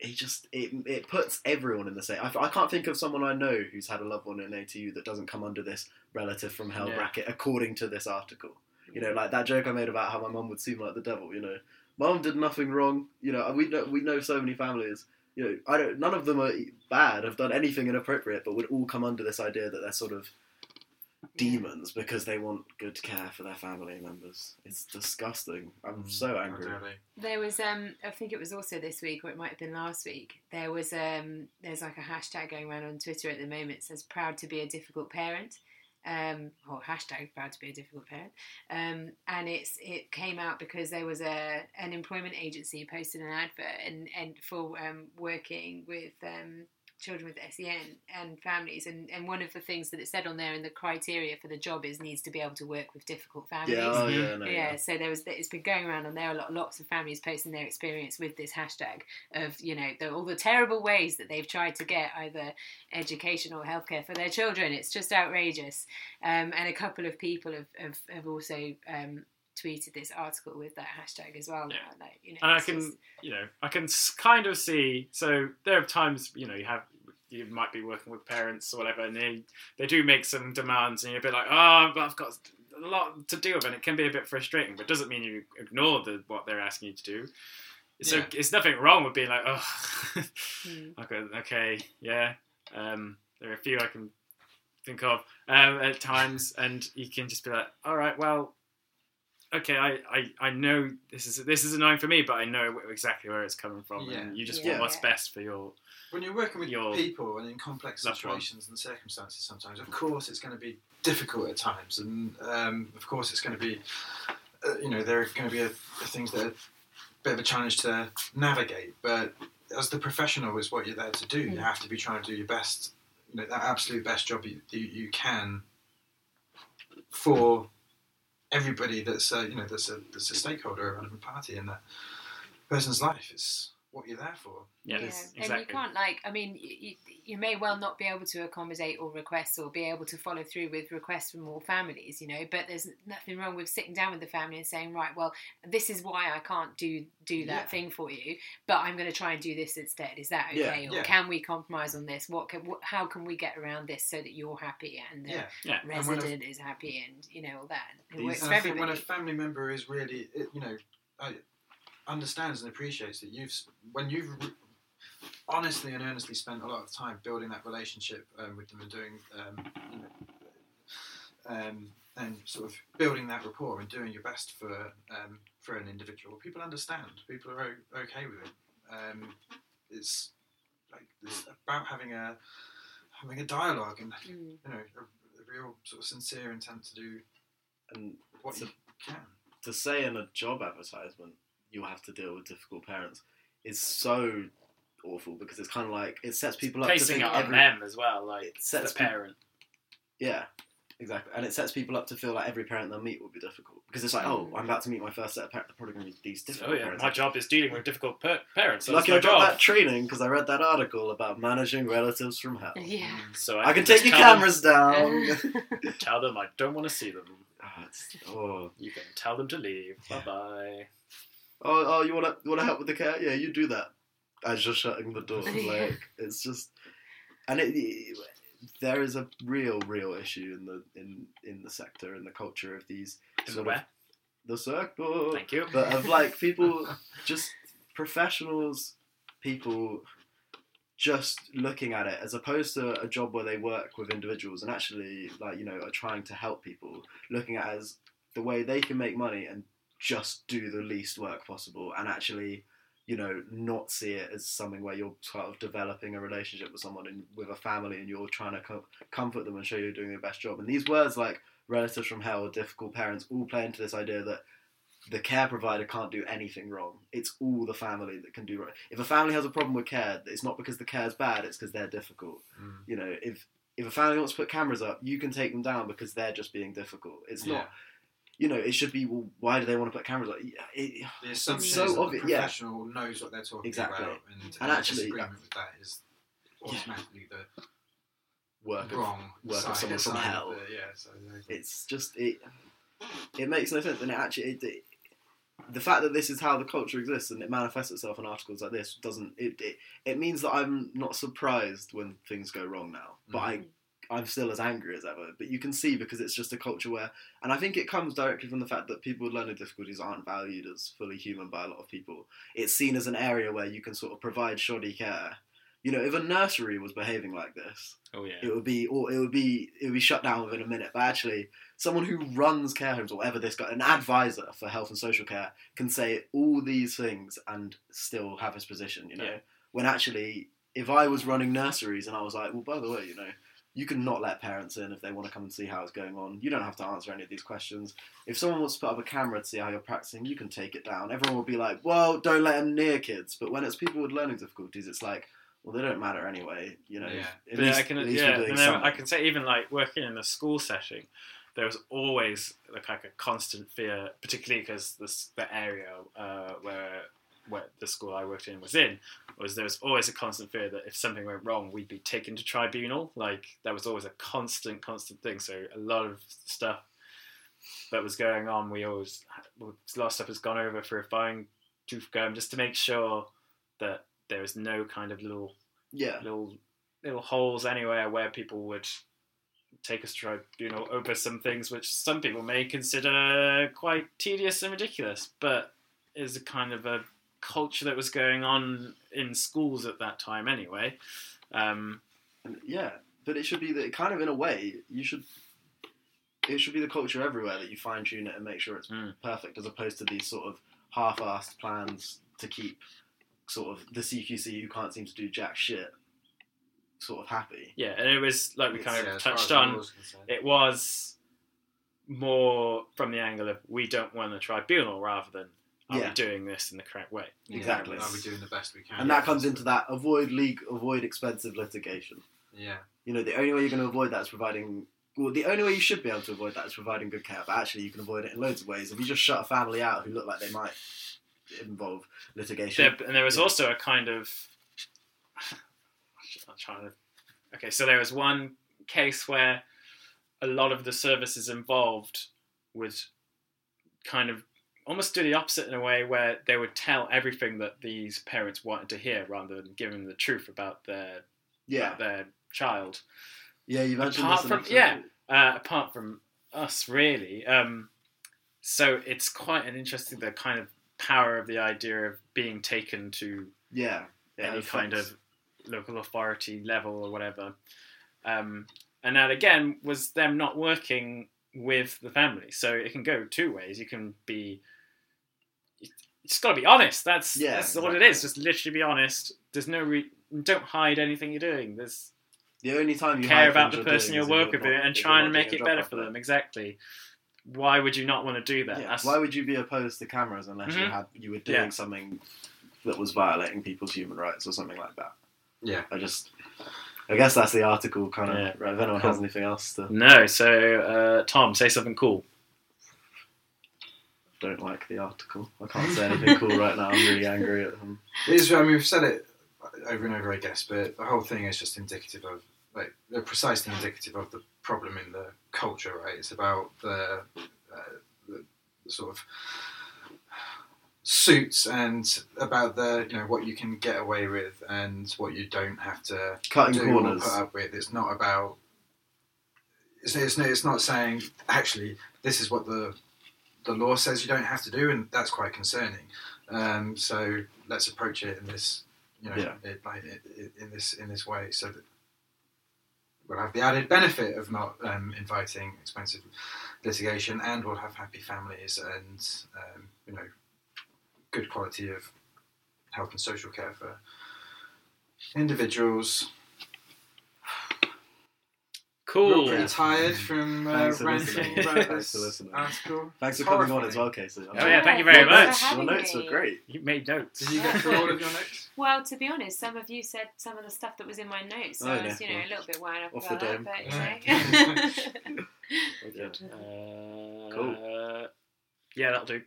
it just it it puts everyone in the same. I, I can't think of someone I know who's had a loved one in ATU that doesn't come under this relative from hell Yeah. bracket according to this article. You know, like that joke I made about how my mum would seem like the devil. You know, mum did nothing wrong. You know, we know we know so many families. You know, I don't. None of them are bad. Have done anything inappropriate, but would all come under this idea that they're sort of demons because they want good care for their family members. It's disgusting. I'm Mm, so angry. There was, um, I think it was also this week, or it might have been last week. There was, um, there's like a hashtag going around on Twitter at the moment. It says "proud to be a difficult parent," um, or hashtag "proud to be a difficult parent," um, and it's it came out because there was a an employment agency posted an advert and and for um, working with. Um, children with SEN and families and, and one of the things that it said on there in the criteria for the job is needs to be able to work with difficult families Yeah, oh, yeah, no, yeah, yeah. so there was it's been going around on there a lot lots of families posting their experience with this hashtag of you know the, all the terrible ways that they've tried to get either education or healthcare for their children it's just outrageous um, and a couple of people have, have, have also um, tweeted this article with that hashtag as well Yeah. like, you know, and I can, just- you know, I can kind of see. So there are times, you know, you have you might be working with parents or whatever, and they they do make some demands, and you're a bit like, oh, but I've got a lot to do with, and it can be a bit frustrating. But it doesn't mean you ignore the what they're asking you to do. So Yeah. it's nothing wrong with being like, oh, Hmm. okay, okay, yeah. Um, there are a few I can think of um, at times, and you can just be like, all right, well, okay, I, I, I know this is this is annoying for me, but I know exactly where it's coming from, Yeah. and you just Yeah. want what's best for your. When you're working with Your people and in complex loved one. situations and circumstances, sometimes, of course, it's going to be difficult at times, and um, of course, it's going to be, uh, you know, there are going to be a, things that are a bit of a challenge to navigate. But as the professional, is what you're there to do. You Mm. have to be trying to do your best, you know, that absolute best job you, you, you can for everybody that's a, you know that's a that's a stakeholder, a relevant party in that person's life. It's what you're there for. Yeah, Yeah, exactly. and you can't like. I mean, you, you may well not be able to accommodate all requests or be able to follow through with requests from all families, you know. But there's nothing wrong with sitting down with the family and saying, right, well, this is why I can't do do that Yeah. thing for you, but I'm going to try and do this instead. Is that Yeah, okay? or yeah. can we compromise on this? What can, wh- how can we get around this so that you're happy and the Yeah. Yeah. And a- resident is happy and you know all that. It These- works And for I think when a family member is really, it- you know, uh, understands and appreciates that you've, when you've honestly and earnestly spent a lot of time building that relationship um, with them and doing, um, you know, um, and sort of building that rapport and doing your best for um, for an individual, people understand. People are o- okay with it. Um, it's like it's about having a having a dialogue and Mm. you know a, a real sort of sincere intent to do And what So- you can. to say in a job advertisement you'll have to deal with difficult parents is so awful because it's kind of like it sets people up to Placing think it on every them as well, like it the sets people- parent. yeah exactly and it sets people up to feel like every parent they'll meet will be difficult because it's like oh I'm about to meet my first set of parents they're probably going to be these difficult Oh yeah, parents my job is dealing with difficult per- parents. So lucky I got job. that training because I read that article about managing relatives from hell Yeah. Mm, so I can just take your tell cameras down tell them I don't want to see them. Oh, it's- oh. You can tell them to leave. Yeah. Bye bye. Oh oh you want to you want to help with the care yeah you do that as you're shutting the door Yeah. like it's just and it there is a real, real issue in the in in the sector and the culture of these In the sort of the circle, Thank you. but of like people, just professionals, people just looking at it as opposed to a job where they work with individuals and actually like you know are trying to help people, looking at it as the way they can make money and just do the least work possible and actually you know not see it as something where you're sort of developing a relationship with someone and with a family and you're trying to com- comfort them and show you're doing your best job and these words like relatives from hell or difficult parents all play into this idea that the care provider can't do anything wrong. It's all the family that can do right. If a family has a problem with care, it's not because the care is bad, it's because they're difficult. Mm. You know, if if a family wants to put cameras up, you can take them down because they're just being difficult. It's Yeah. not you know, it should be well, why do they want to put cameras? Yeah, It, The assumption so is that obvious, the yeah. professional knows what they're talking Exactly. about, and, And actually- uh, disagreement with that is automatically the work of wrong work of someone from hell. the- yeah, so they- it's just it it makes no sense and it actually it, it, the fact that this is how the culture exists and it manifests itself in articles like this doesn't it it, it means that i'm not surprised when things go wrong now but i mm. I'm still as angry as ever but you can see because it's just a culture where and i think it comes directly from the fact that people with learning difficulties aren't valued as fully human by a lot of people it's seen as an area where you can sort of provide shoddy care you know if a nursery was behaving like this Oh yeah. it would be or it would be it would be shut down within a minute. But actually, someone who runs care homes or whatever this guy, an advisor for health and social care, can say all these things and still have his position. You know, Yeah. when actually, if I was running nurseries and I was like, well, by the way, you know. You can not let parents in if they want to come and see how it's going on. You don't have to answer any of these questions. If someone wants to put up a camera to see how you're practicing, you can take it down. Everyone will be like, "Well, don't let them near kids." But when it's people with learning difficulties, it's like, "Well, they don't matter anyway." You know, Yeah. But least, I can, yeah, we're doing and I can say even like working in a school setting, there was always like, like a constant fear, particularly because this the area uh, where where the school I worked in was in, was there was always a constant fear that if something went wrong, we'd be taken to tribunal. Like that was always a constant, constant thing. So a lot of stuff that was going on, we always a lot of stuff has gone over for a fine tooth comb just to make sure that there is no kind of little Yeah, little little holes anywhere where people would take us to tribunal over some things which some people may consider quite tedious and ridiculous, but is a kind of a culture that was going on in schools at that time anyway. Um, yeah, but it should be that kind of in a way you should. It should be the culture everywhere that you fine tune it and make sure it's Mm. perfect, as opposed to these sort of half-assed plans to keep sort of the CQC who can't seem to do jack shit sort of happy. yeah, and it was like we kind of as far as touched on. law's concerned. It was more from the angle of we don't want a tribunal rather than are Yeah. we doing this in the correct way. Yeah, Exactly. Are we doing the best we can? And that comes into that avoid league, avoid expensive litigation. Yeah. You know, the only way you're going to avoid that is providing. Well, the only way you should be able to avoid that is providing good care. But actually, you can avoid it in loads of ways. If you just shut a family out who look like they might involve litigation, There, and there was Yeah. also a kind of. I'm trying to. Okay, so there was one case where a lot of the services involved would kind of almost do the opposite in a way where they would tell everything that these parents wanted to hear rather than giving them the truth about their yeah, about their child. yeah, you mentioned Apart from- yeah. uh, apart from us, really. Um, so it's quite an interesting the kind of power of the idea of being taken to yeah, any kind of local authority level or whatever. Um, and that again was them not working with the family. So it can go two ways. You can be, it's got to be honest. That's Yeah, that's what it exactly. Just literally be honest. There's no re- don't hide anything you're doing. There's the only time you care about the you're person you is if work with and if trying to make it better for them. Exactly. Why would you not want to do that? Yeah. Why would you be opposed to cameras unless you Mhm. had you were doing Yeah. something that was violating people's human rights or something like that? Yeah. I just, I guess that's the article kind of. Yeah. Right, if anyone Cool. has anything else to, No. So uh, Tom, say something cool. don't like the article. I can't say anything cool right now. I'm really angry at them. It is, I mean, we've said it over and over, I guess, but the whole thing is just indicative of, like, they're precisely indicative of the problem in the culture, right? It's about the, uh, the, the sort of suits and about the you know what you can get away with and what you don't have to Cutting do or corners. put up with. It's not about. It's, it's, it's not saying actually this is what the the law says you don't have to do, and that's quite concerning. Um, so let's approach it in this, you know, Yeah. it, like, it, it, in this in this way, so that we'll have the added benefit of not um, inviting expensive litigation, and we'll have happy families and um, you know good quality of health and social care for individuals. Cool. You're pretty tired from uh, Thanks for ranting listening. about Thanks this for listening. article. Thanks for coming on as well, Casey. Oh, yeah, thank you very thanks for much. Your notes me. were great. You made notes. Did you get through all of your notes? Well, to be honest, some of you said some of the stuff that was in my notes, so Oh, I was, you know, well, a little bit wound up off about the that, dome. but you know. Okay. Uh, Cool. Yeah, that'll do.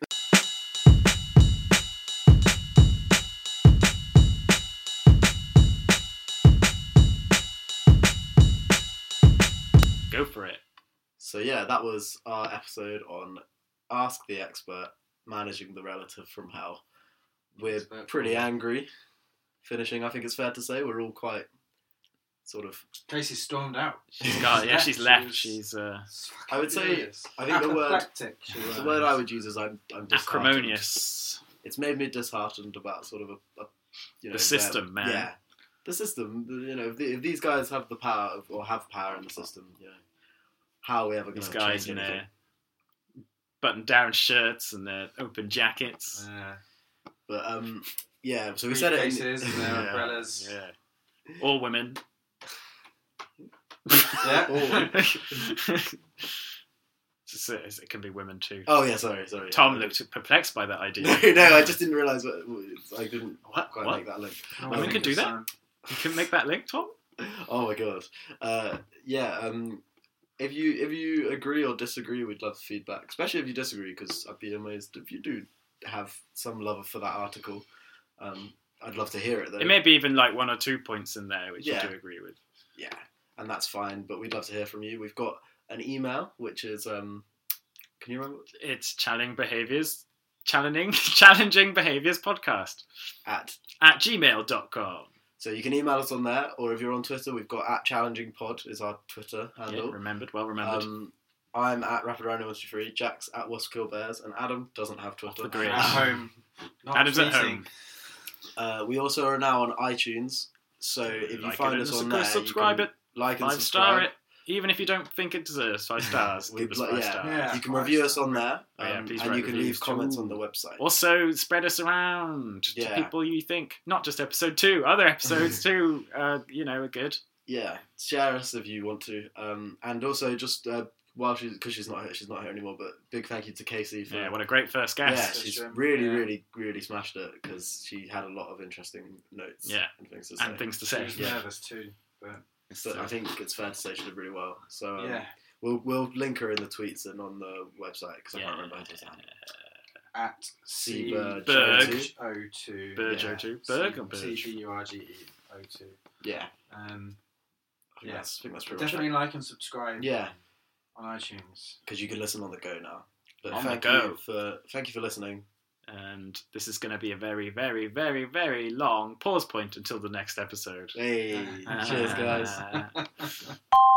Go for it. So yeah, that was our episode on Ask the Expert, managing the relative from hell. We're Expert pretty from- angry. Finishing, I think it's fair to say, we're all quite sort of. Casey stormed out. She's got, yeah, she's left. She's uh, I would say- Furious. I think the word- Apoplectic, she was. The word I would use is I'm, I'm disheartened. acrimonious. It's made me disheartened about sort of a, a you know The system, man. Yeah, the system. You know, if, the, if these guys have the power of, or have power in the system, you know, how are we ever going These to guys change in anything? their button-down shirts and their open jackets. Uh, But um, yeah. So we said it. In, and their Yeah, umbrellas. Yeah. All women. Yeah. Just, uh, it can be women too. oh yeah, sorry, sorry. Tom looked perplexed by that idea. No, no, I just didn't realise what I didn't What? quite What? make that link. No, we I think could do that. um, You can make that link, Tom. Oh my god. Uh, yeah. Um, if you if you agree or disagree, we'd love feedback. Especially if you disagree, because I'd be amazed if you do have some love for that article. Um, I'd love to hear it though. It may be even like one or two points in there which Yeah. you do agree with. yeah, and that's fine. But we'd love to hear from you. We've got an email which is um, can you remember It's challenging behaviors, challenging, challenging behaviors podcast at at gmail.com. So you can email us on there, or if you're on Twitter, we've got at Challenging Pod is our Twitter Yeah, handle. remembered, well remembered. um, I'm at Rapid Rhino 123, Jack's at Waskill Bears, and Adam doesn't have Twitter. the. At home. Not Adam's at home. Uh, we also are now on iTunes, so if you Like find it us on there, subscribe you it, like and five subscribe. star it, even if you don't think it deserves five stars. We'd us like- five yeah. stars. Yeah. You can review us on there, Oh, yeah, um, please and you can leave comments too. on the website. Also, spread us around to Yeah. people you think, not just episode two, other episodes too, uh, you know, are good. Yeah, share us if you want to, um, and also just uh, while she's because she's not here, she's not here anymore. But big thank you to Casey for Yeah, what a great first yeah, guest. she's Question. really, Yeah. really, really smashed it because she had a lot of interesting notes. Yeah. and things to say. And things to She say. was Yeah. nervous too. But So I think it's fair to say she did really well. So um, yeah, we'll we'll link her in the tweets and on the website because I Yeah. can't remember how to say it. at C Seaburg Berg. O two. Burge Yeah. O2. Berg or C Burge? B U R G E O two. Yeah, Um, I think Yeah. that's, I think that's pretty definitely like and subscribe. Yeah, on iTunes. because you can listen on the go now. But On the go. you for thank you for listening. And this is going to be a very, very, very, very long pause point until the next episode. Hey, cheers, uh, guys.